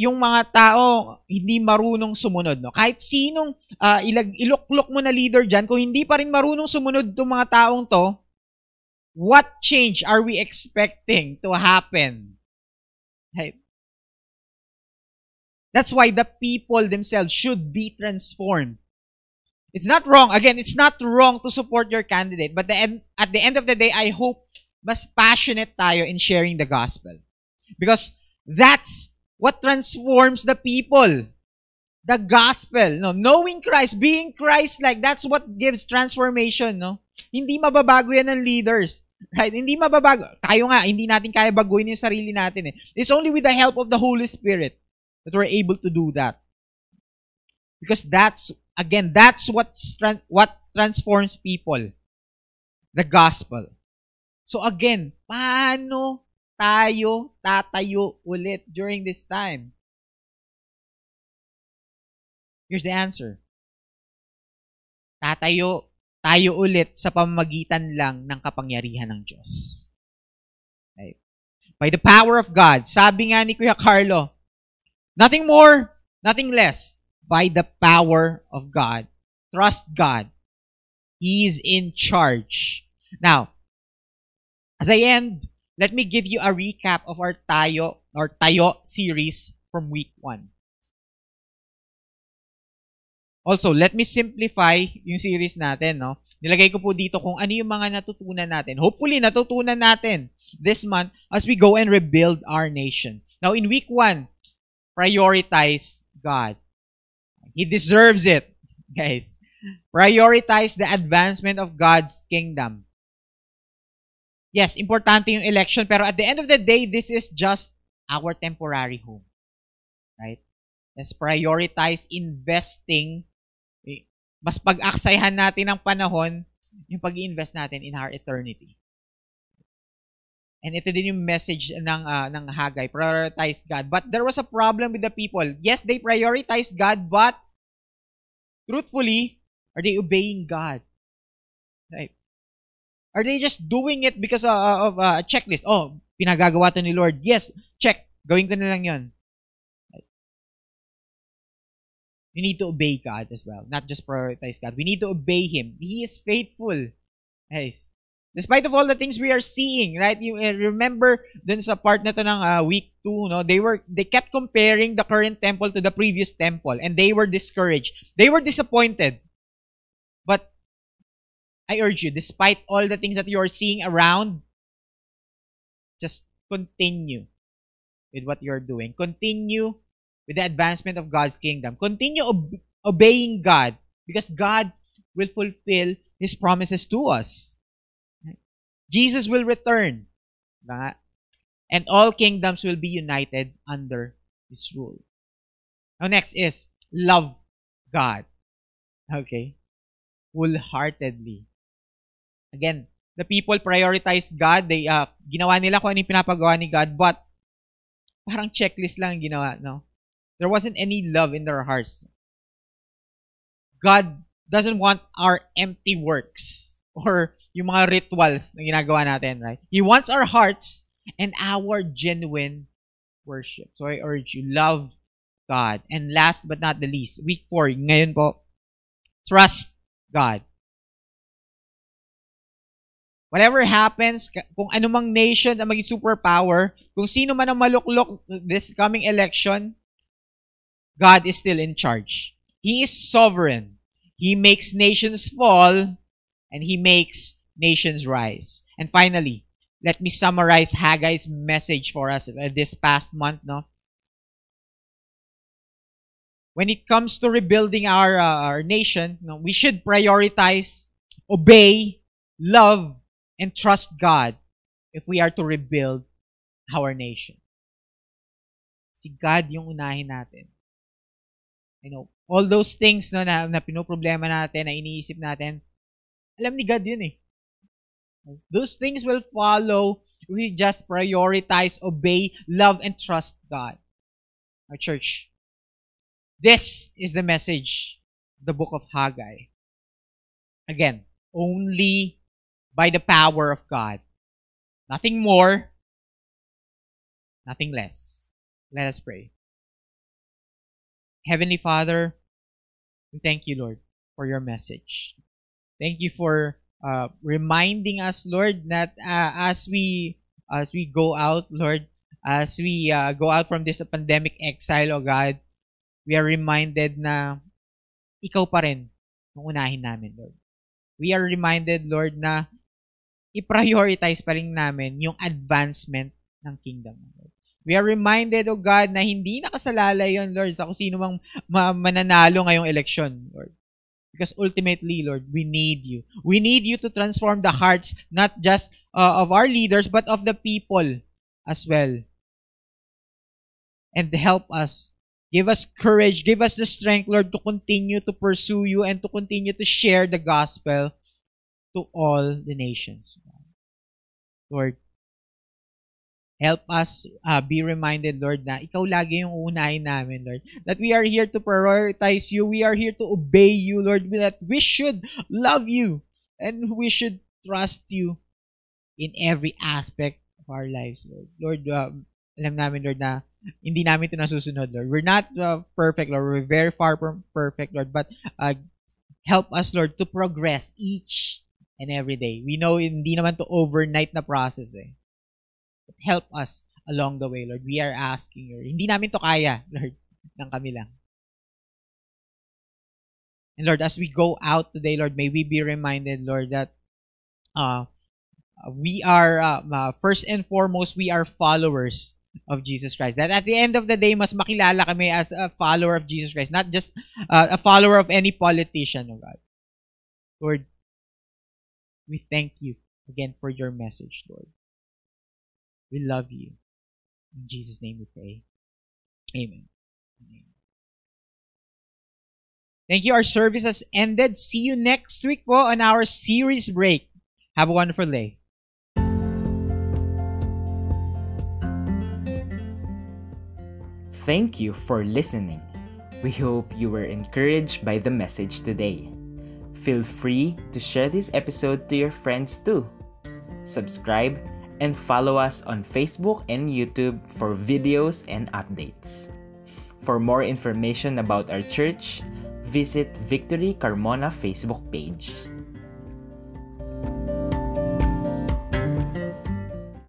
[SPEAKER 3] yung mga tao hindi marunong sumunod. No? Kahit sinong uh, ilag, iluklok mo na leader dyan, kung hindi pa rin marunong sumunod itong mga taong to, what change are we expecting to happen? Right? That's why the people themselves should be transformed. It's not wrong. Again, it's not wrong to support your candidate. But the end, at the end of the day, I hope mas passionate tayo in sharing the gospel. Because that's what transforms the people? The gospel, no? Knowing Christ, being Christ-like, that's what gives transformation, no? Hindi mababago yan ng leaders. Right? Hindi mababago. Tayo nga, hindi natin kaya baguhin yung sarili natin eh. It's only with the help of the Holy Spirit that we're able to do that. Because that's, again, that's what, what transforms people. The gospel. So again, paano tayo tatayo ulit during this time? Here's the answer. Tatayo tayo ulit sa pamamagitan lang ng kapangyarihan ng Diyos. Right? By the power of God, sabi nga ni Kuya Carlo, nothing more, nothing less, by the power of God. Trust God. He is in charge. Now, as I end, let me give you a recap of our Tayo or Tayo series from week 1. Also, let me simplify yung series natin, no? Nilagay ko po dito kung ano yung mga natutunan natin. Hopefully, natutunan natin this month as we go and rebuild our nation. Now, in week 1, prioritize God. He deserves it, (laughs) guys. Prioritize the advancement of God's kingdom. Yes, importante yung election, pero at the end of the day, this is just our temporary home. Right? Let's prioritize investing mas pag-aksayhan natin ng panahon yung pag invest natin in our eternity. And ito din yung message ng uh, ng Haggai, prioritize God. But there was a problem with the people. Yes, they prioritized God, but truthfully, are they obeying God? Right? Are they just doing it because uh, of uh, a checklist? Oh, pinagagawa to ni Lord. Yes, check. Gawin ko na lang yon. We need to obey God as well, not just prioritize God. We need to obey Him. He is faithful. Guys, despite of all the things we are seeing, right? You uh, remember dun sa part na to ng uh, week 2, no? They were they kept comparing the current temple to the previous temple and they were discouraged. They were disappointed. But I urge you, despite all the things that you are seeing around, just continue with what you're doing. Continue with the advancement of God's kingdom. Continue ob- obeying God because God will fulfill His promises to us. Jesus will return. And all kingdoms will be united under His rule. Now next is love God. Okay? Wholeheartedly. Again, the people prioritized God. They, uh, ginawa nila kung ano pinapagawa ni God, but parang checklist lang ginawa, no? There wasn't any love in their hearts. God doesn't want our empty works (laughs) or yung mga rituals na ginagawa natin, right? He wants our hearts and our genuine worship. So I urge you, love God. And last but not the least, week 4, ngayon po, trust God. Whatever happens, kung anumang nation ang maging superpower, kung sino man ang maluklok this coming election, God is still in charge. He is sovereign. He makes nations fall and he makes nations rise. And finally, let me summarize Haggai's message for us this past month, no? When it comes to rebuilding our uh, our nation, no, we should prioritize obey, love, and trust God if we are to rebuild our nation. Si God yung unahin natin. You know, all those things no, na, na pinoproblema natin, na iniisip natin, alam ni God yun eh. Those things will follow we just prioritize, obey, love, and trust God. Our church. This is the message of the book of Haggai. Again, only by the power of God. Nothing more, nothing less. Let us pray. Heavenly Father, we thank you, Lord, for your message. Thank you for uh, reminding us, Lord, that uh, as we as we go out, Lord, as we uh, go out from this pandemic exile, oh God, we are reminded na ikaw pa rin ang unahin namin, Lord. We are reminded, Lord, na i-prioritize pa rin namin yung advancement ng kingdom. Lord. We are reminded, O God, na hindi nakasalalay yon Lord, sa kung sino mang ma- mananalo ngayong eleksyon, Lord. Because ultimately, Lord, we need you. We need you to transform the hearts, not just uh, of our leaders, but of the people as well. And help us. Give us courage. Give us the strength, Lord, to continue to pursue you and to continue to share the gospel to all the nations. Lord, help us uh, be reminded, Lord, na ikaw lagi yung uunahin namin, Lord. That we are here to prioritize you. We are here to obey you, Lord. That we should love you and we should trust you in every aspect of our lives, Lord. Lord, uh, alam namin, Lord, na hindi namin ito nasusunod, Lord. We're not uh, perfect, Lord. We're very far from perfect, Lord. But uh, help us, Lord, to progress each and every day. We know hindi naman to overnight na process eh. But help us along the way, Lord. We are asking, Lord. Hindi namin to kaya, (laughs) Lord, ng kami lang. And Lord, as we go out today, Lord, may we be reminded, Lord, that uh, we are, uh, uh, first and foremost, we are followers of Jesus Christ. That at the end of the day, mas makilala kami as a follower of Jesus Christ, not just uh, a follower of any politician, oh God. Lord, we thank you again for your message, Lord. We love you. In Jesus' name we pray. Amen. Amen. Thank you. Our service has ended. See you next week po on our series break. Have a wonderful day.
[SPEAKER 4] Thank you for listening. We hope you were encouraged by the message today. Feel free to share this episode to your friends too. Subscribe and follow us on Facebook and YouTube for videos and updates. For more information about our church, visit Victory Carmona Facebook page.